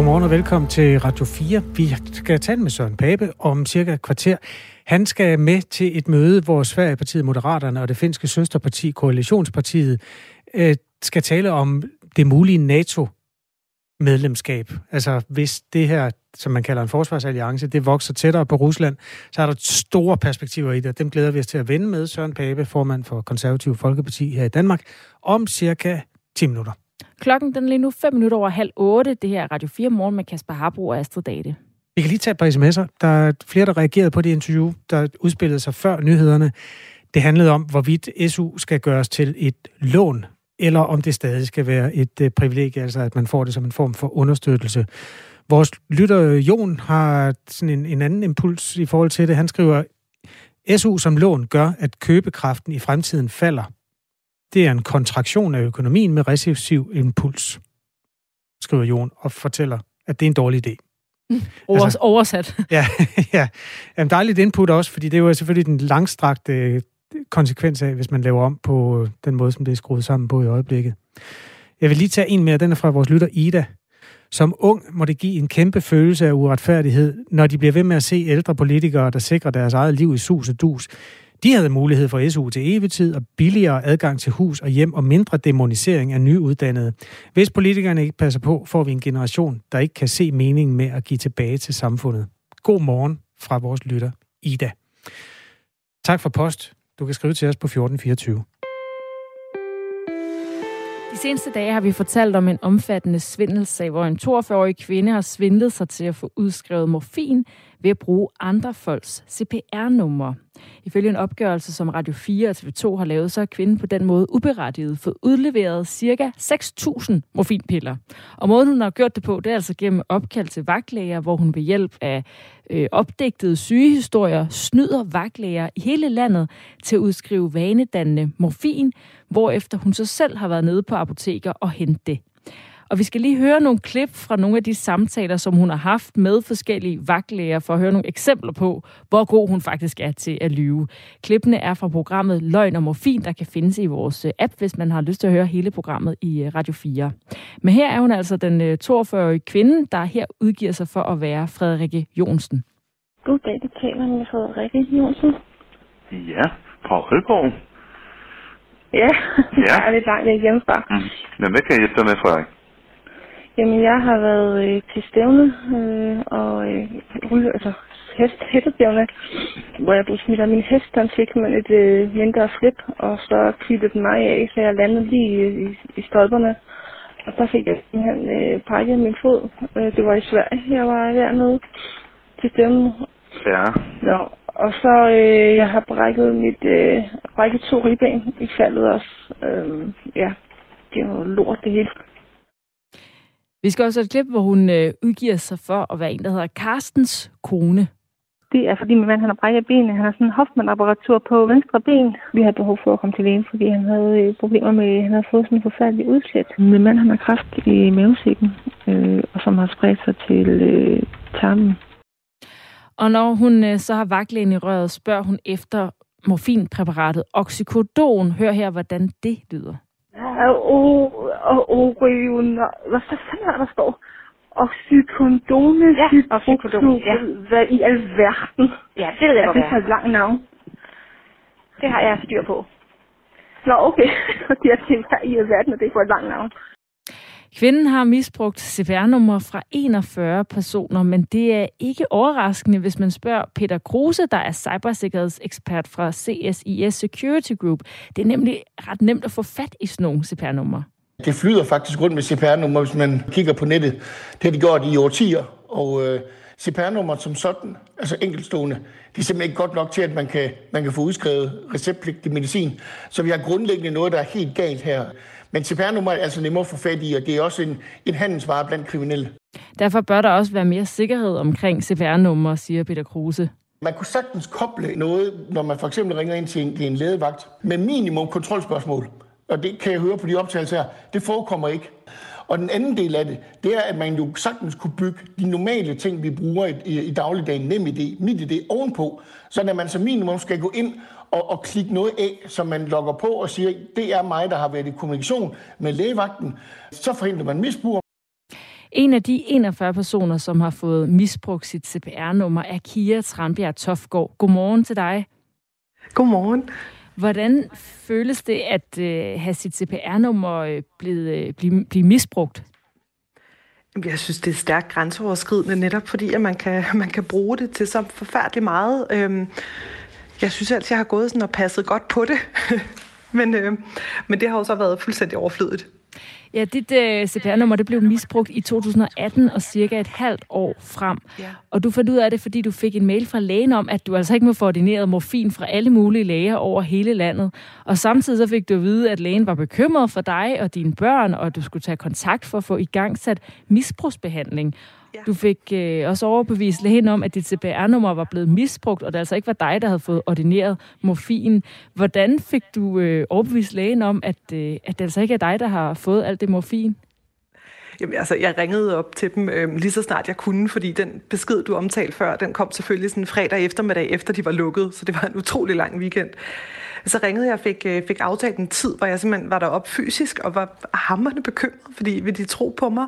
Godmorgen og velkommen til Radio 4. Vi skal tale med Søren Pape om cirka et kvarter. Han skal med til et møde, hvor Sverigepartiet Moderaterne og det finske søsterparti, Koalitionspartiet, øh, skal tale om det mulige NATO-medlemskab. Altså hvis det her, som man kalder en forsvarsalliance, det vokser tættere på Rusland, så er der store perspektiver i det, dem glæder vi os til at vende med Søren Pape, formand for Konservative Folkeparti her i Danmark, om cirka 10 minutter. Klokken den er lige nu 5 minutter over halv 8. Det her er Radio 4 morgen med Kasper Harbo og Astrid Date. Vi kan lige tage et par sms'er. Der er flere, der reagerede på det interview, der udspillede sig før nyhederne. Det handlede om, hvorvidt SU skal gøres til et lån, eller om det stadig skal være et øh, privilegie, altså at man får det som en form for understøttelse. Vores lytter Jon har sådan en, en anden impuls i forhold til det. Han skriver, SU som lån gør, at købekraften i fremtiden falder. Det er en kontraktion af økonomien med recessiv impuls, skriver Jon og fortæller, at det er en dårlig idé. Mm. Overs, altså, oversat. Ja, ja. Jamen, der er lidt input også, fordi det er jo selvfølgelig den langstrakte øh, konsekvens af, hvis man laver om på den måde, som det er skruet sammen på i øjeblikket. Jeg vil lige tage en mere, den er fra vores lytter Ida. Som ung må det give en kæmpe følelse af uretfærdighed, når de bliver ved med at se ældre politikere, der sikrer deres eget liv i sus og dus. De havde mulighed for SU til evigtid og billigere adgang til hus og hjem og mindre demonisering af nyuddannede. Hvis politikerne ikke passer på, får vi en generation, der ikke kan se meningen med at give tilbage til samfundet. God morgen fra vores lytter, Ida. Tak for post. Du kan skrive til os på 1424. De seneste dage har vi fortalt om en omfattende svindelsag, hvor en 42-årig kvinde har svindlet sig til at få udskrevet morfin ved at bruge andre folks CPR-numre. Ifølge en opgørelse, som Radio 4 og TV2 har lavet, så er kvinden på den måde uberettiget fået udleveret ca. 6.000 morfinpiller. Og måden, hun har gjort det på, det er altså gennem opkald til vagtlæger, hvor hun ved hjælp af øh, opdigtede sygehistorier snyder vagtlæger i hele landet til at udskrive vanedannende morfin, hvorefter hun så selv har været nede på apoteker og hente det. Og vi skal lige høre nogle klip fra nogle af de samtaler, som hun har haft med forskellige vagtlæger, for at høre nogle eksempler på, hvor god hun faktisk er til at lyve. Klippene er fra programmet Løgn og Morfin, der kan findes i vores øh, app, hvis man har lyst til at høre hele programmet i øh, Radio 4. Men her er hun altså den 42-årige øh, kvinde, der her udgiver sig for at være Frederikke Jonsen. Goddag, det taler med Frederikke Jonsen. Ja, fra Aalborg. Ja, ja. jeg er lidt langt hjemmefra. Mm. Men hvad kan jeg hjælpe dig med, Frederik? Jamen, jeg har været øh, til stævne øh, og øh, altså, hest, hestestævne, hvor jeg blev smidt af min hest, den fik man et øh, mindre flip, og så klippede den mig af, så jeg landede lige i, i, i stolperne. Og så fik jeg simpelthen øh, pakket min fod. Øh, det var i Sverige, jeg var dernede til stævnen. Ja. Nå, og så øh, jeg har brækket mit øh, brækket to ribben i faldet også. Øh, ja, det var lort det hele. Vi skal også have et klip, hvor hun øh, udgiver sig for at være en, der hedder Carstens kone. Det er fordi min mand han har brækket benene. Han har sådan en Hoffmann-apparatur på venstre ben. Vi har behov for at komme til lægen, fordi han havde øh, problemer med, han havde fået sådan en forfærdelig udslæt. Min mand han har kræft i mavesækken, øh, og som har spredt sig til øh, tarmen. Og når hun øh, så har vagtlægen i røret, spørger hun efter morfinpræparatet Oxycodon. Hør her, hvordan det lyder. Og, og Orion, hvad fanden er der står? Oxycodone. Ja, oxycodone, ja. Hvad i alverden? Ja, det ved jeg godt, Det er et langt navn. Det har jeg styr på. Nå, okay. Det er til i alverden, og det er for et langt navn. Kvinden har misbrugt CPR-nummer fra 41 personer, men det er ikke overraskende, hvis man spørger Peter Kruse, der er cybersikkerhedsekspert fra CSIS Security Group. Det er nemlig ret nemt at få fat i sådan nogle CPR-numre. Det flyder faktisk rundt med CPR-nummer, hvis man kigger på nettet. Det har de gjort i årtier, og øh, CPR-nummer som sådan, altså enkeltstående, det er simpelthen ikke godt nok til, at man kan, man kan få udskrevet receptpligtig medicin. Så vi har grundlæggende noget, der er helt galt her. Men CPR-nummer er altså nemmere at få fat i, og det er også en, en handelsvare blandt kriminelle. Derfor bør der også være mere sikkerhed omkring CPR-nummer, siger Peter Kruse. Man kunne sagtens koble noget, når man for eksempel ringer ind til en, til en ledevagt, med minimum kontrolspørgsmål. Og det kan jeg høre på de optagelser her. Det forekommer ikke. Og den anden del af det, det er, at man jo sagtens kunne bygge de normale ting, vi bruger i, i, i dagligdagen, nemlig mit idé, ovenpå, så at man som minimum skal gå ind og, og klikke noget af, som man logger på og siger, det er mig, der har været i kommunikation med lægevagten. Så forhindrer man misbrug. En af de 41 personer, som har fået misbrugt sit CPR-nummer, er Kia Tranbjerg Tofgaard. Godmorgen til dig. Godmorgen. Hvordan føles det at øh, have sit CPR-nummer øh, blevet, øh, blive, blive misbrugt? Jeg synes, det er stærkt grænseoverskridende, netop fordi at man kan, man kan bruge det til så forfærdeligt meget. Øhm, jeg synes altid, jeg har gået sådan og passet godt på det. men, øh, men det har jo så været fuldstændig overflødigt. Ja, dit uh, CPR-nummer det blev misbrugt i 2018 og cirka et halvt år frem. Ja. Og du fandt ud af det, fordi du fik en mail fra lægen om, at du altså ikke må få ordineret morfin fra alle mulige læger over hele landet. Og samtidig så fik du at vide, at lægen var bekymret for dig og dine børn, og at du skulle tage kontakt for at få igangsat misbrugsbehandling. Ja. Du fik øh, også overbevist lægen om, at dit CPR-nummer var blevet misbrugt, og det altså ikke var dig, der havde fået ordineret morfin. Hvordan fik du øh, overbevist lægen om, at, øh, at det altså ikke er dig, der har fået alt det morfin? Jamen, altså, jeg ringede op til dem øh, lige så snart jeg kunne, fordi den besked, du omtalte før, den kom selvfølgelig sådan fredag eftermiddag, efter de var lukket, så det var en utrolig lang weekend. Så ringede jeg og fik, øh, fik aftalt en tid, hvor jeg simpelthen var derop fysisk og var hammerende bekymret, fordi vil de tro på mig?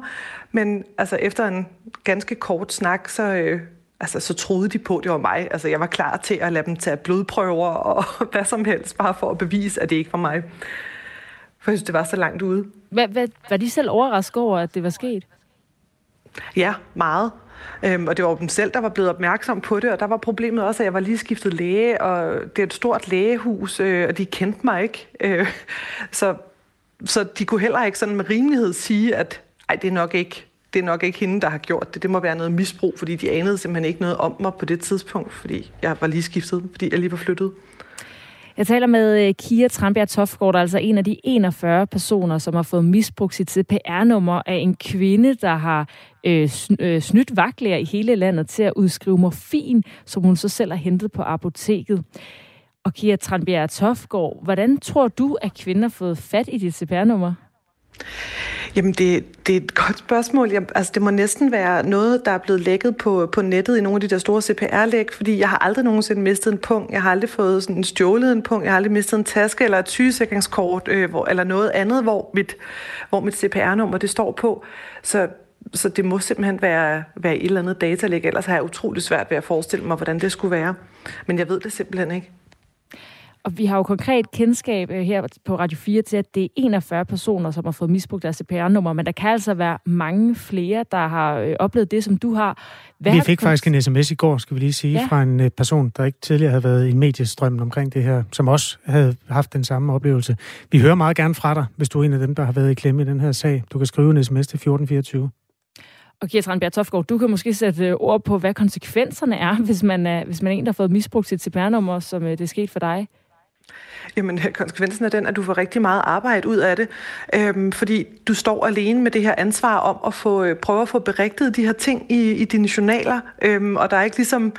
Men altså, efter en ganske kort snak, så, øh, altså, så troede de på, at det var mig. Altså, jeg var klar til at lade dem tage blodprøver og hvad som helst, bare for at bevise, at det ikke var mig. For jeg synes, det var så langt ude. Hvad, hvad, var de selv overrasket over, at det var sket? Ja, meget. Øhm, og det var dem selv, der var blevet opmærksom på det, og der var problemet også, at jeg var lige skiftet læge, og det er et stort lægehus, øh, og de kendte mig ikke. Øh, så, så de kunne heller ikke sådan med rimelighed sige, at ej, det er nok ikke det er nok ikke hende, der har gjort det. Det må være noget misbrug, fordi de anede simpelthen ikke noget om mig på det tidspunkt, fordi jeg var lige skiftet, fordi jeg lige var flyttet. Jeg taler med øh, Kia Tranbjerg Tofgaard, altså en af de 41 personer, som har fået misbrugt sit CPR-nummer af en kvinde, der har øh, øh, snydt vagtlæger i hele landet til at udskrive morfin, som hun så selv har hentet på apoteket. Og Kia Tranbjerg Tofgaard, hvordan tror du, at kvinder har fået fat i dit CPR-nummer? Jamen, det, det er et godt spørgsmål. Jeg, altså, det må næsten være noget, der er blevet lækket på, på nettet i nogle af de der store CPR-læg, fordi jeg har aldrig nogensinde mistet en punkt. Jeg har aldrig fået sådan stjålet en punkt. Jeg har aldrig mistet en taske eller et sygesikringskort øh, hvor, eller noget andet, hvor mit, hvor mit CPR-nummer det står på. Så så det må simpelthen være, være et eller andet datalæg, ellers har jeg utrolig svært ved at forestille mig, hvordan det skulle være. Men jeg ved det simpelthen ikke. Og vi har jo konkret kendskab øh, her på Radio 4 til, at det er 41 personer, som har fået misbrugt deres CPR-nummer, men der kan altså være mange flere, der har øh, oplevet det, som du har. Hvad vi fik har... faktisk en sms i går, skal vi lige sige, ja. fra en øh, person, der ikke tidligere havde været i mediestrømmen omkring det her, som også havde haft den samme oplevelse. Vi hører meget gerne fra dig, hvis du er en af dem, der har været i klemme i den her sag. Du kan skrive en sms til 1424. Og Kira Tranbjerg Tofgaard, du kan måske sætte ord på, hvad konsekvenserne er, hvis man er, hvis man er en, der har fået misbrugt sit CPR-nummer, som det er sket for dig. Jamen, konsekvensen er den, at du får rigtig meget arbejde ud af det, øhm, fordi du står alene med det her ansvar om at få, øh, prøve at få berigtet de her ting i, i dine journaler, øhm, og der er ikke ligesom,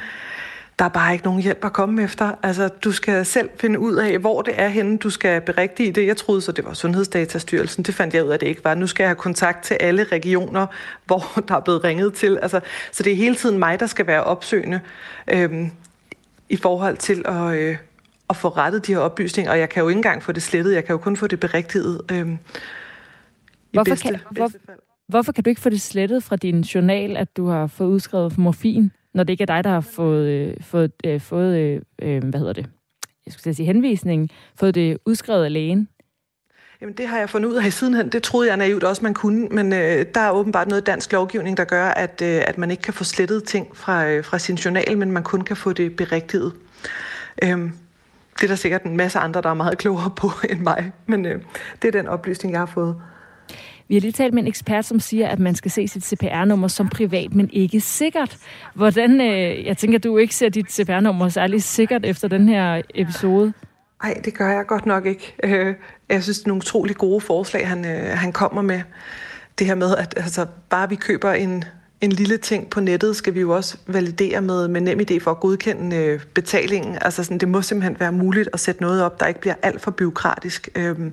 der er bare ikke nogen hjælp at komme efter. Altså, du skal selv finde ud af, hvor det er henne, du skal berigtige det. Jeg troede så, det var Sundhedsdatastyrelsen. Det fandt jeg ud af, at det ikke var. Nu skal jeg have kontakt til alle regioner, hvor der er blevet ringet til. Altså, så det er hele tiden mig, der skal være opsøgende øhm, i forhold til at... Øh, at få rettet de her oplysninger, og jeg kan jo ikke engang få det slettet, jeg kan jo kun få det berigtiget. Øhm, hvorfor, bedste, kan, hvor, hvorfor kan du ikke få det slettet fra din journal, at du har fået udskrevet morfin, når det ikke er dig, der har fået, øh, fået, øh, fået øh, øh, hvad hedder det, jeg skulle sige henvisning, fået det udskrevet af lægen? Jamen det har jeg fundet ud af sidenhen. Det troede jeg naivt også, man kunne, men øh, der er åbenbart noget dansk lovgivning, der gør, at, øh, at man ikke kan få slettet ting fra, øh, fra sin journal, men man kun kan få det berigtiget. Øhm, det er der sikkert en masse andre, der er meget klogere på end mig, men øh, det er den oplysning, jeg har fået. Vi har lige talt med en ekspert, som siger, at man skal se sit CPR-nummer som privat, men ikke sikkert. Hvordan, øh, jeg tænker, at du ikke ser dit CPR-nummer særlig sikkert efter den her episode. Nej, det gør jeg godt nok ikke. Øh, jeg synes, det er nogle utrolig gode forslag, han, øh, han kommer med. Det her med, at altså, bare vi køber en, en lille ting på nettet skal vi jo også validere med, med nem idé for at godkende øh, betalingen. Altså sådan, det må simpelthen være muligt at sætte noget op, der ikke bliver alt for byråkratisk øh,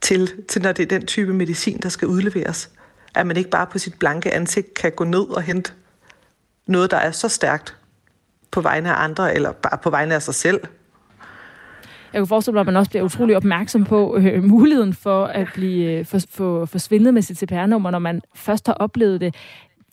til, til, når det er den type medicin, der skal udleveres. At man ikke bare på sit blanke ansigt kan gå ned og hente noget, der er så stærkt på vegne af andre, eller bare på vegne af sig selv. Jeg kunne forestille mig, at man også bliver utrolig opmærksom på øh, muligheden for at blive øh, for, for, for svindlet med sit CPR-nummer, når man først har oplevet det.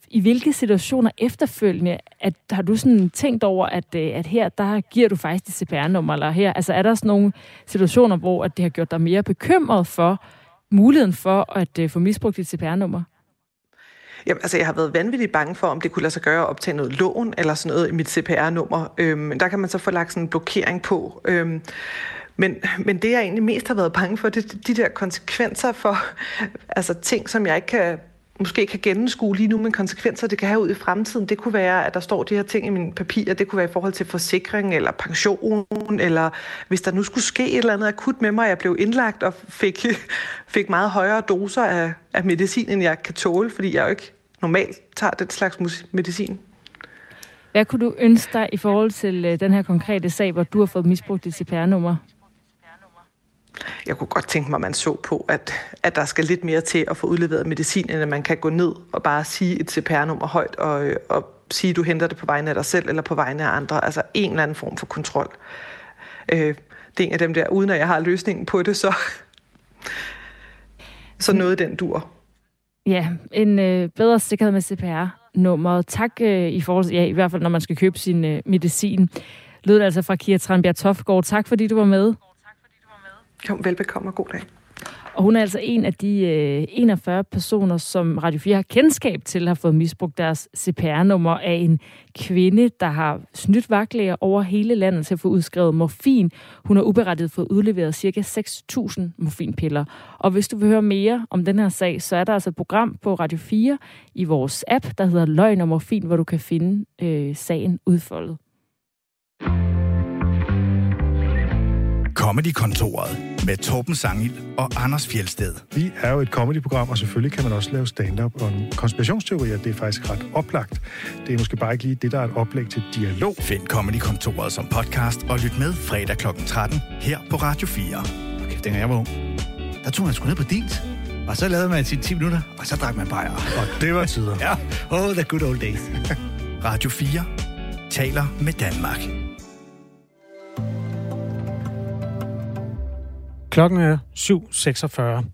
I hvilke situationer efterfølgende at, har du sådan tænkt over, at, øh, at her der giver du faktisk dit CPR-nummer, eller her, altså er der sådan nogle situationer, hvor at det har gjort dig mere bekymret for muligheden for at øh, få misbrugt dit CPR-nummer? Jamen, altså, jeg har været vanvittigt bange for, om det kunne lade sig gøre at optage noget lån eller sådan noget i mit CPR-nummer. Øhm, der kan man så få lagt sådan en blokering på. Øhm, Men, men det, jeg egentlig mest har været bange for, det er de der konsekvenser for altså ting, som jeg ikke kan måske kan gennemskue lige nu, men konsekvenser, det kan have ud i fremtiden. Det kunne være, at der står de her ting i mine papirer. Det kunne være i forhold til forsikring eller pension, eller hvis der nu skulle ske et eller andet akut med mig, jeg blev indlagt og fik, fik meget højere doser af, af medicin, end jeg kan tåle, fordi jeg jo ikke normalt tager den slags medicin. Hvad kunne du ønske dig i forhold til øh, den her konkrete sag, hvor du har fået misbrugt dit CPR-nummer? Jeg kunne godt tænke mig, at man så på, at, at der skal lidt mere til at få udleveret medicin, end at man kan gå ned og bare sige et CPR-nummer højt og, og sige, at du henter det på vegne af dig selv eller på vegne af andre. Altså en eller anden form for kontrol. Øh, det er en af dem der, uden at jeg har løsningen på det, så, så noget den dur. Ja, en øh, bedre sikkerhed med CPR-nummeret. Tak øh, i forhold til, ja, i hvert fald når man skal købe sin øh, medicin. Lød det altså fra Kira Tranbjerg Tofgaard. Tak fordi du var med. Jo, velbekomme og god dag. Og hun er altså en af de øh, 41 personer, som Radio 4 har kendskab til, har fået misbrugt deres CPR-nummer af en kvinde, der har snydt vagtlæger over hele landet til at få udskrevet morfin. Hun har uberettiget fået udleveret ca. 6.000 morfinpiller. Og hvis du vil høre mere om den her sag, så er der altså et program på Radio 4 i vores app, der hedder Løgn og Morfin, hvor du kan finde øh, sagen udfoldet. Comedy-kontoret med Torben Sangil og Anders Fjelsted. Vi er jo et comedy-program, og selvfølgelig kan man også lave stand-up og konspirationsteorier. Det er faktisk ret oplagt. Det er måske bare ikke lige det, der er et oplæg til dialog. Find Comedy-kontoret som podcast og lyt med fredag kl. 13 her på Radio 4. Okay, dengang jeg var ung, der tog man sgu ned på dins. Og så lavede man sine 10 minutter, og så drak man bajer. Og det var tider. ja, oh, the good old days. Radio 4 taler med Danmark. Klokken er 7.46.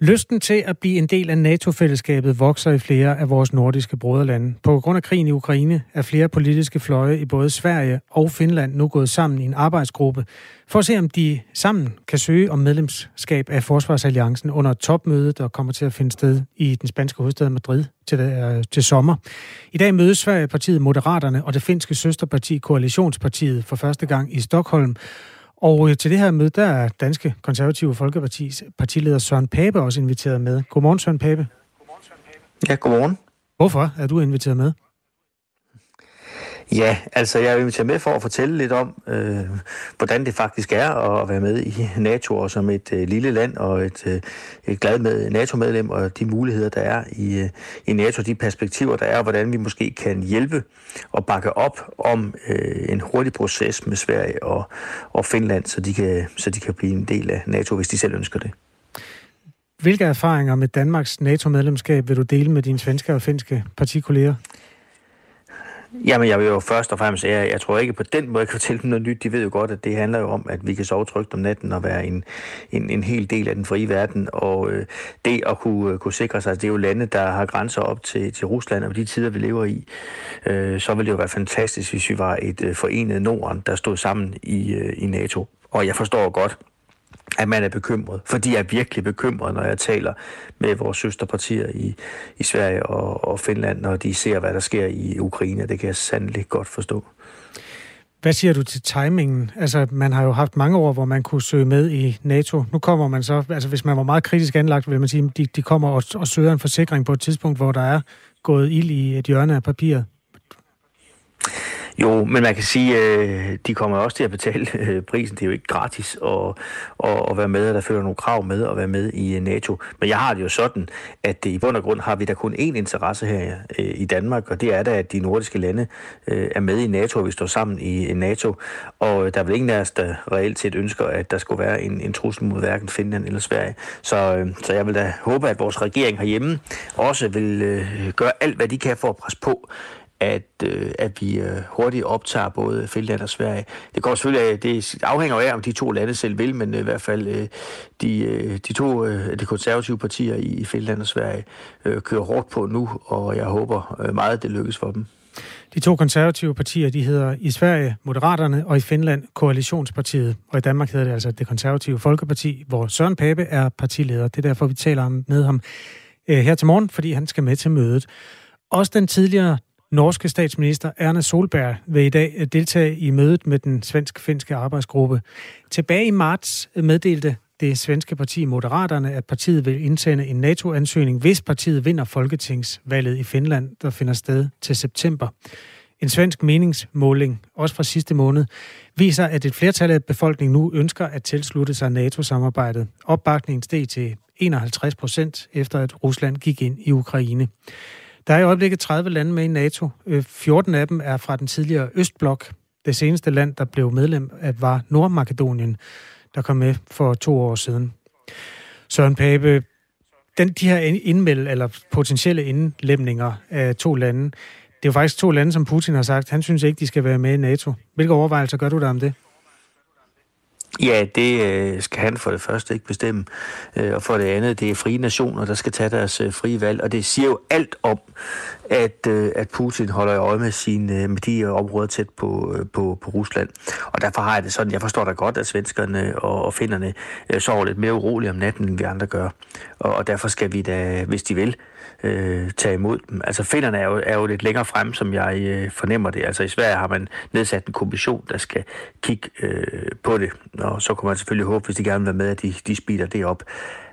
Lysten til at blive en del af NATO-fællesskabet vokser i flere af vores nordiske broderlande. På grund af krigen i Ukraine er flere politiske fløje i både Sverige og Finland nu gået sammen i en arbejdsgruppe for at se, om de sammen kan søge om medlemskab af Forsvarsalliancen under et topmøde, der kommer til at finde sted i den spanske hovedstad Madrid til, øh, til sommer. I dag mødes Sverige partiet Moderaterne og det finske søsterparti Koalitionspartiet for første gang i Stockholm. Og øh, til det her møde, der er Danske Konservative Folkepartis partileder Søren Pape også inviteret med. Godmorgen, Søren Pape. Ja, godmorgen. Hvorfor er du inviteret med? Ja, altså jeg er inviteret med for at fortælle lidt om, øh, hvordan det faktisk er at være med i NATO og som et øh, lille land og et, øh, et glad med NATO-medlem og de muligheder, der er i, øh, i NATO, de perspektiver, der er, og hvordan vi måske kan hjælpe og bakke op om øh, en hurtig proces med Sverige og, og Finland, så de, kan, så de kan blive en del af NATO, hvis de selv ønsker det. Hvilke erfaringer med Danmarks NATO-medlemskab vil du dele med dine svenske og finske partikolleger? Jamen, jeg vil jo først og fremmest, jeg, jeg tror ikke på den måde, jeg kan fortælle dem noget nyt. De ved jo godt, at det handler jo om, at vi kan sove trygt om natten og være en, en, en hel del af den frie verden. Og øh, det at kunne, øh, kunne sikre sig, at det er jo lande, der har grænser op til, til Rusland og de tider, vi lever i, øh, så ville det jo være fantastisk, hvis vi var et øh, forenet Norden, der stod sammen i, øh, i NATO. Og jeg forstår godt, at man er bekymret. Fordi jeg er virkelig bekymret, når jeg taler med vores søsterpartier i, i Sverige og, og Finland, når de ser, hvad der sker i Ukraine. Det kan jeg sandelig godt forstå. Hvad siger du til timingen? Altså, man har jo haft mange år, hvor man kunne søge med i NATO. Nu kommer man så, altså hvis man var meget kritisk anlagt, vil man sige, de, de kommer og, og søger en forsikring på et tidspunkt, hvor der er gået ild i et hjørne af papiret. Jo, men man kan sige, øh, de kommer også til at betale øh, prisen. Det er jo ikke gratis at, at, at være med, og der følger nogle krav med at være med i øh, NATO. Men jeg har det jo sådan, at øh, i bund og grund har vi da kun én interesse her øh, i Danmark, og det er da, at de nordiske lande er med i NATO, og vi står sammen i NATO. Og der er vel ingen af os, der reelt set ønsker, at der skulle være en, en trussel mod hverken Finland eller Sverige. Så, så jeg vil da håbe, at vores regering herhjemme også vil gøre alt, hvad de kan for at presse på, at, øh, at vi øh, hurtigt optager både Finland og Sverige. Det går selvfølgelig af, det afhænger af, om de to lande selv vil, men øh, i hvert fald øh, de, øh, de to øh, de konservative partier i Finland og Sverige øh, kører hårdt på nu, og jeg håber øh, meget, at det lykkes for dem. De to konservative partier, de hedder i Sverige Moderaterne, og i Finland Koalitionspartiet. Og i Danmark hedder det altså det konservative Folkeparti, hvor Søren Pape er partileder. Det er derfor, vi taler med ham øh, her til morgen, fordi han skal med til mødet. Også den tidligere norske statsminister Erna Solberg vil i dag øh, deltage i mødet med den svensk-finske arbejdsgruppe. Tilbage i marts øh, meddelte det svenske parti Moderaterne, at partiet vil indsende en NATO-ansøgning, hvis partiet vinder folketingsvalget i Finland, der finder sted til september. En svensk meningsmåling, også fra sidste måned, viser, at et flertal af befolkningen nu ønsker at tilslutte sig NATO-samarbejdet. Opbakningen steg til 51 procent, efter at Rusland gik ind i Ukraine. Der er i øjeblikket 30 lande med i NATO. Øh, 14 af dem er fra den tidligere Østblok. Det seneste land, der blev medlem af, var Nordmakedonien, der kom med for to år siden. Søren Pape, den, de her indmeld, eller potentielle indlemninger af to lande, det er jo faktisk to lande, som Putin har sagt, han synes ikke, de skal være med i NATO. Hvilke overvejelser gør du der om det? Ja, det øh, skal han for det første ikke bestemme. Øh, og for det andet, det er frie nationer, der skal tage deres øh, frie valg. Og det siger jo alt om, at, øh, at Putin holder øje med, sine, øh, med de øh, områder tæt på, på, på Rusland. Og derfor har jeg det sådan, jeg forstår da godt, at svenskerne og, og finnerne sover lidt mere uroligt om natten, end vi andre gør. Og, og derfor skal vi da, hvis de vil, øh, Øh, tage imod dem. Altså finderne er jo, er jo lidt længere frem, som jeg øh, fornemmer det. Altså i Sverige har man nedsat en kommission, der skal kigge øh, på det, og så kan man selvfølgelig håbe, hvis de gerne vil være med, at de, de speeder det op.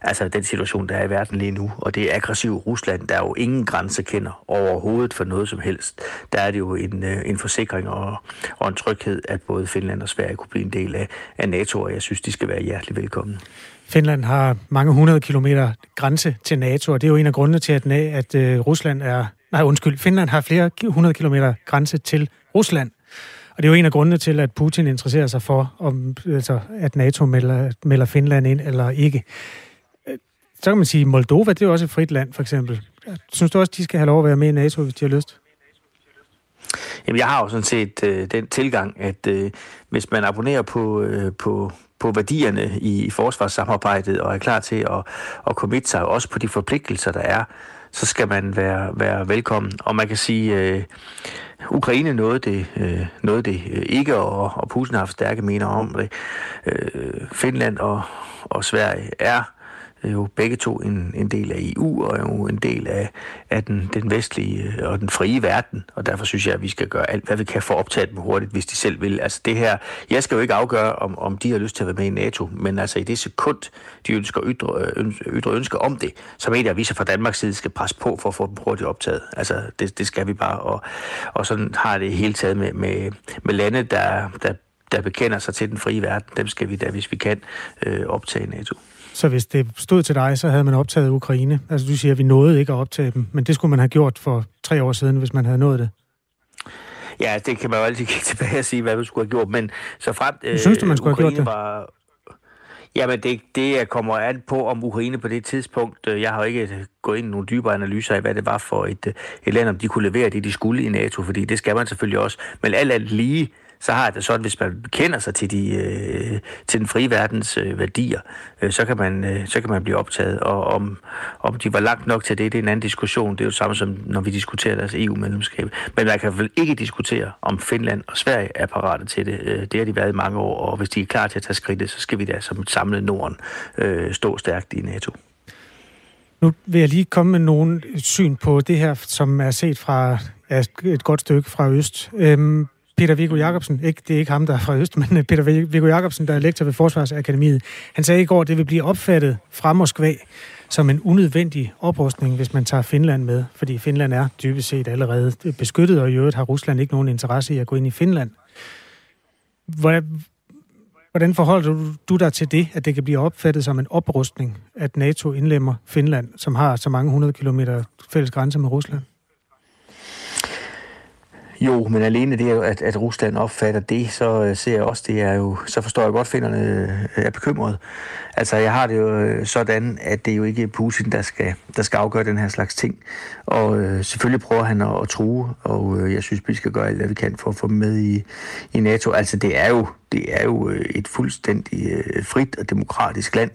Altså den situation, der er i verden lige nu, og det aggressive Rusland, der jo ingen grænse kender overhovedet for noget som helst. Der er det jo en, øh, en forsikring og, og en tryghed, at både Finland og Sverige kunne blive en del af, af NATO, og jeg synes, de skal være hjertelig velkommen. Finland har mange hundrede kilometer grænse til NATO, og det er jo en af grundene til, at, at uh, Rusland er... Nej, undskyld, Finland har flere hundrede kilometer grænse til Rusland. Og det er jo en af grundene til, at Putin interesserer sig for, om, altså, at NATO melder, melder Finland ind eller ikke. Øh, så kan man sige, Moldova, det er jo også et frit land, for eksempel. Synes du også, de skal have lov at være med i NATO, hvis de har lyst? Jamen, jeg har jo sådan set øh, den tilgang, at øh, hvis man abonnerer på, øh, på, på værdierne i, forsvarssamarbejdet og er klar til at, at committe sig også på de forpligtelser, der er, så skal man være, være velkommen. Og man kan sige, øh, Ukraine nåede det, øh, nåede det øh, ikke, og, og Putin har haft stærke mener om det. Øh, Finland og, og Sverige er jo begge to en, en del af EU og jo en del af, af den, den vestlige øh, og den frie verden. Og derfor synes jeg, at vi skal gøre alt, hvad vi kan for at optage dem hurtigt, hvis de selv vil. Altså det her, jeg skal jo ikke afgøre, om, om de har lyst til at være med i NATO, men altså i det sekund, de ønsker ytre, øh, ytre ønsker om det, så mener jeg, at vi så fra Danmarks side skal presse på for at få dem hurtigt optaget. Altså det, det skal vi bare. Og, og sådan har det hele taget med, med, med lande, der, der der bekender sig til den frie verden, dem skal vi da, hvis vi kan, øh, optage NATO. Så hvis det stod til dig, så havde man optaget Ukraine. Altså du siger, at vi nåede ikke at optage dem, men det skulle man have gjort for tre år siden, hvis man havde nået det. Ja, det kan man jo altid kigge tilbage og sige, hvad vi skulle have gjort, men så frem... Øh, synes du, man skulle Ukraine have gjort det? Var, Jamen, det, det kommer an på, om Ukraine på det tidspunkt... Øh, jeg har jo ikke gået ind i nogle dybere analyser af, hvad det var for et, øh, et land, om de kunne levere det, de skulle i NATO, fordi det skal man selvfølgelig også. Men alt alt lige, så har jeg det sådan, hvis man bekender sig til, de, øh, til den frie verdens øh, værdier, øh, så, kan man, øh, så kan man blive optaget. Og om, om de var langt nok til det, det er en anden diskussion. Det er jo det samme som, når vi diskuterer deres EU-medlemskab. Men man kan vel ikke diskutere, om Finland og Sverige er parate til det. Øh, det har de været i mange år, og hvis de er klar til at tage skridtet, så skal vi da som et samlet Norden øh, stå stærkt i NATO. Nu vil jeg lige komme med nogle syn på det her, som er set fra ja, et godt stykke fra Øst. Øhm, Peter Viggo Jacobsen, ikke, det er ikke ham, der er fra Øst, men øh, Peter Viggo Jacobsen, der er lektor ved Forsvarsakademiet, han sagde i går, at det vil blive opfattet fra Moskva som en unødvendig oprustning, hvis man tager Finland med, fordi Finland er dybest set allerede beskyttet, og i øvrigt har Rusland ikke nogen interesse i at gå ind i Finland. Hvordan forholder du dig til det, at det kan blive opfattet som en oprustning, at NATO indlemmer Finland, som har så mange hundrede kilometer fælles grænse med Rusland? Jo, men alene det, at, at Rusland opfatter det, så øh, ser jeg også, det er jo, så forstår jeg godt, at finderne øh, er bekymret. Altså, jeg har det jo øh, sådan, at det er jo ikke Putin, der skal, der skal afgøre den her slags ting. Og øh, selvfølgelig prøver han at, at true, og øh, jeg synes, vi skal gøre alt, hvad vi kan for at få dem med i, i NATO. Altså, det er jo, det er jo et fuldstændig øh, frit og demokratisk land,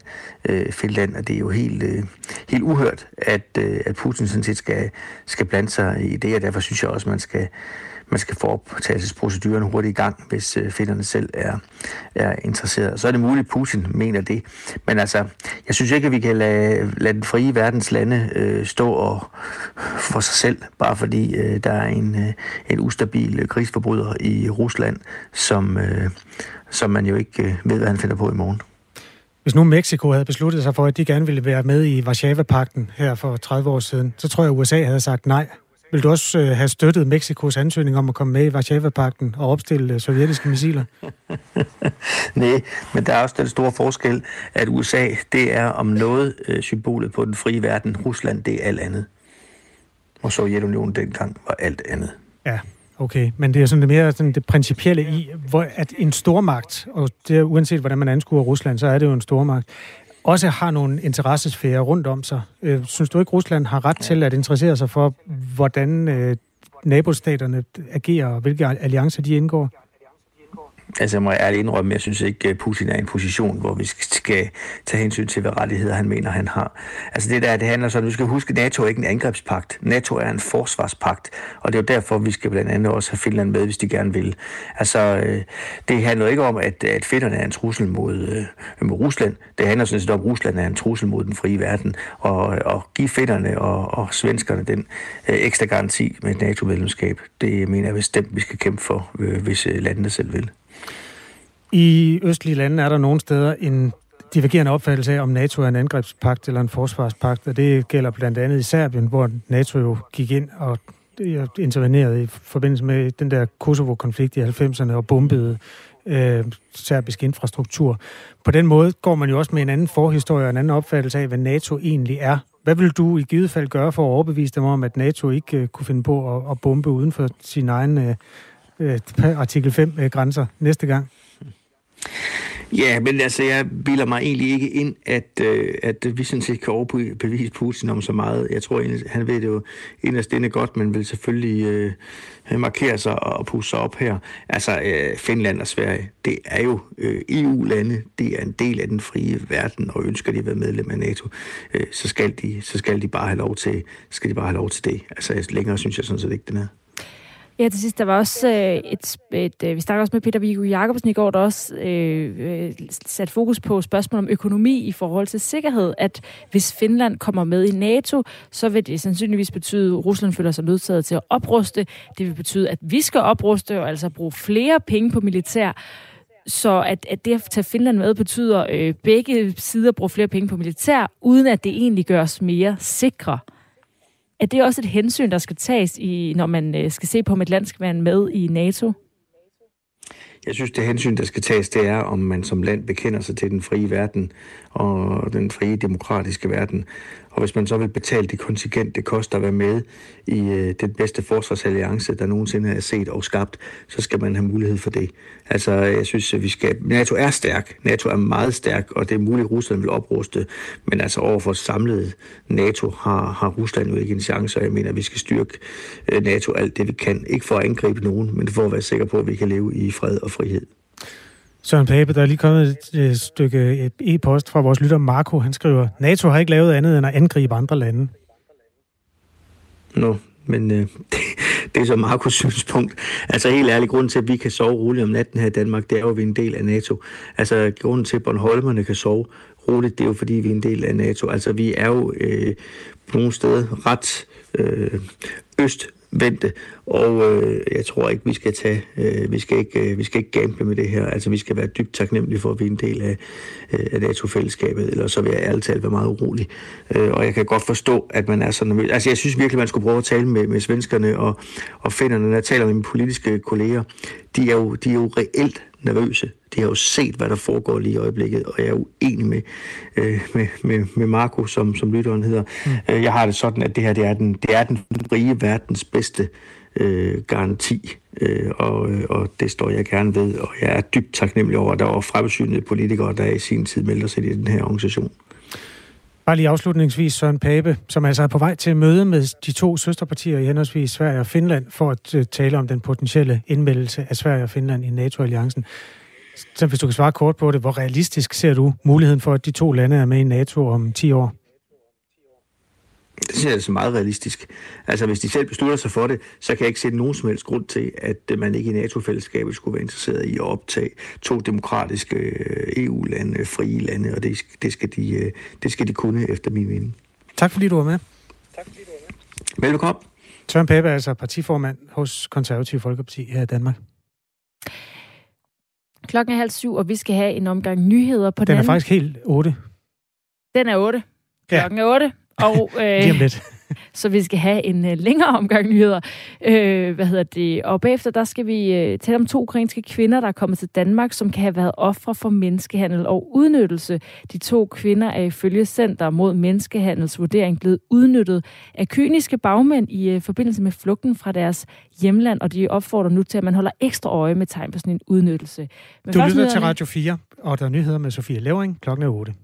øh, Finland, og det er jo helt, øh, helt uhørt, at, øh, at Putin sådan set skal, skal blande sig i det, og derfor synes jeg også, man skal man skal få optagelsesproceduren hurtigt i gang, hvis øh, finderne selv er, er interesseret. Så er det muligt, at Putin mener det. Men altså, jeg synes ikke, at vi kan lade, lade den frie verdens lande øh, stå og for sig selv, bare fordi øh, der er en, øh, en ustabil krigsforbryder i Rusland, som, øh, som man jo ikke øh, ved, hvad han finder på i morgen. Hvis nu Mexico havde besluttet sig for, at de gerne ville være med i Varsava-pakten her for 30 år siden, så tror jeg, at USA havde sagt nej. Vil du også øh, have støttet Mexikos ansøgning om at komme med i Varsava-pakten og opstille øh, sovjetiske missiler? Nej, men der er også den store forskel, at USA, det er om noget øh, symbolet på den frie verden. Rusland, det er alt andet. Og Sovjetunionen dengang var alt andet. Ja, Okay, men det er sådan det mere sådan det principielle i, hvor, at en stormagt, og det er, uanset hvordan man anskuer Rusland, så er det jo en stormagt, også har nogle interessesfærer rundt om sig. Øh, synes du ikke, Rusland har ret til at interessere sig for, hvordan øh, nabostaterne agerer, og hvilke alliancer de indgår? Altså, jeg må ærligt indrømme, jeg synes ikke, at Putin er i en position, hvor vi skal tage hensyn til, hvad rettigheder han mener, han har. Altså, det der, det handler så, vi skal huske, at NATO er ikke en angrebspagt. NATO er en forsvarspagt, og det er jo derfor, vi skal blandt andet også have Finland med, hvis de gerne vil. Altså, øh, det handler ikke om, at, at fætterne er en trussel mod, øh, mod Rusland. Det handler sådan set om, at Rusland er en trussel mod den frie verden, og, og give fætterne og, og svenskerne den øh, ekstra garanti med et NATO-medlemskab, det mener jeg bestemt, vi skal kæmpe for, øh, hvis øh, landene selv vil. I østlige lande er der nogle steder en divergerende opfattelse af, om NATO er en angrebspagt eller en forsvarspagt, og det gælder blandt andet i Serbien, hvor NATO jo gik ind og intervenerede i forbindelse med den der Kosovo-konflikt i 90'erne og bombede øh, serbisk infrastruktur. På den måde går man jo også med en anden forhistorie og en anden opfattelse af, hvad NATO egentlig er. Hvad vil du i givet fald gøre for at overbevise dem om, at NATO ikke øh, kunne finde på at, at bombe uden for sin egen øh, øh artikel 5-grænser øh, næste gang? Ja, men altså, jeg bilder mig egentlig ikke ind, at, øh, at vi sådan set kan overbevise Putin om så meget. Jeg tror han ved det jo inderst inde godt, men vil selvfølgelig øh, markere sig og pusse sig op her. Altså, øh, Finland og Sverige, det er jo øh, EU-lande, det er en del af den frie verden, og ønsker de at være medlem af NATO, øh, så, skal de, så skal de bare have lov til, skal de bare have lov til det. Altså, længere synes jeg sådan set ikke, den er. Ja, til sidst, der var også øh, et, et, øh, vi snakkede også med Peter Viggo Jacobsen i går, der også øh, øh sat fokus på spørgsmål om økonomi i forhold til sikkerhed, at hvis Finland kommer med i NATO, så vil det sandsynligvis betyde, at Rusland føler sig nødsaget til at opruste. Det vil betyde, at vi skal opruste og altså bruge flere penge på militær. Så at, at det at tage Finland med betyder, at øh, begge sider bruger flere penge på militær, uden at det egentlig gør os mere sikre. Er det også et hensyn, der skal tages, i, når man øh, skal se på, om et land skal være med i NATO? Jeg synes, det hensyn, der skal tages, det er, om man som land bekender sig til den frie verden og den frie demokratiske verden. Og hvis man så vil betale det kontingent, det koster at være med i øh, den bedste forsvarsalliance, der nogensinde er set og skabt, så skal man have mulighed for det. Altså, jeg synes, at vi skal... NATO er stærk. NATO er meget stærk, og det er muligt, at Rusland vil opruste. Men altså, overfor samlet NATO har, har Rusland jo ikke en chance, og jeg mener, at vi skal styrke øh, NATO alt det, vi kan. Ikke for at angribe nogen, men for at være sikre på, at vi kan leve i fred og frihed. Søren Pape, der er lige kommet et stykke e-post fra vores lytter Marco. Han skriver, NATO har ikke lavet andet end at angribe andre lande. Nå, no, men øh, det, det er så Marcos synspunkt. Altså helt ærlig, grund til, at vi kan sove roligt om natten her i Danmark, det er jo, at vi er en del af NATO. Altså grunden til, at Bornholmerne kan sove roligt, det er jo, fordi vi er en del af NATO. Altså vi er jo øh, på nogle steder ret øh, østvendte, og øh, jeg tror ikke, vi skal tage, øh, vi skal ikke, øh, vi skal ikke gamble med det her. Altså, vi skal være dybt taknemmelige for, at vi er en del af, øh, af NATO-fællesskabet, eller så vil jeg ærligt talt være meget urolig. Øh, og jeg kan godt forstå, at man er så nervøs. Altså, jeg synes virkelig, man skulle prøve at tale med, med svenskerne og, og finderne. Når jeg taler med mine politiske kolleger, de er jo, de er jo reelt nervøse. De har jo set, hvad der foregår lige i øjeblikket, og jeg er uenig med, øh, med, med, med Marco, som, som lytteren hedder. Mm. Øh, jeg har det sådan, at det her det er den, det er den rige verdens bedste øh, garanti, øh, og, øh, og det står jeg gerne ved, og jeg er dybt taknemmelig over, at der var fremsynede politikere, der i sin tid meldte sig i den her organisation. Bare lige afslutningsvis Søren Pape, som altså er på vej til at møde med de to søsterpartier i henholdsvis Sverige og Finland for at øh, tale om den potentielle indmeldelse af Sverige og Finland i NATO-alliancen. Så hvis du kan svare kort på det, hvor realistisk ser du muligheden for, at de to lande er med i NATO om 10 år? Det synes jeg er så meget realistisk. Altså, hvis de selv beslutter sig for det, så kan jeg ikke se nogen som helst grund til, at man ikke i NATO-fællesskabet skulle være interesseret i at optage to demokratiske øh, EU-lande, frie lande, og det, det, skal de, øh, det skal de kunne efter min mening. Tak fordi du var med. Velkommen. Søren Pape er altså partiformand hos Konservative Folkeparti her i Danmark. Klokken er halv syv, og vi skal have en omgang nyheder på den. Den er anden- faktisk helt 8. Den er 8. Ja. Klokken er 8. Og, øh, Lige om lidt. så vi skal have en øh, længere omgang nyheder. Øh, hvad hedder det? Og bagefter, der skal vi øh, tale om to ukrainske kvinder, der er kommet til Danmark, som kan have været ofre for menneskehandel og udnyttelse. De to kvinder er ifølge Center mod Menneskehandels vurdering blevet udnyttet af kyniske bagmænd i øh, forbindelse med flugten fra deres hjemland, og de opfordrer nu til, at man holder ekstra øje med tegn på sådan en udnyttelse. Men Du lytter til. Radio 4, og der er nyheder med Sofie Levering klokken er 8.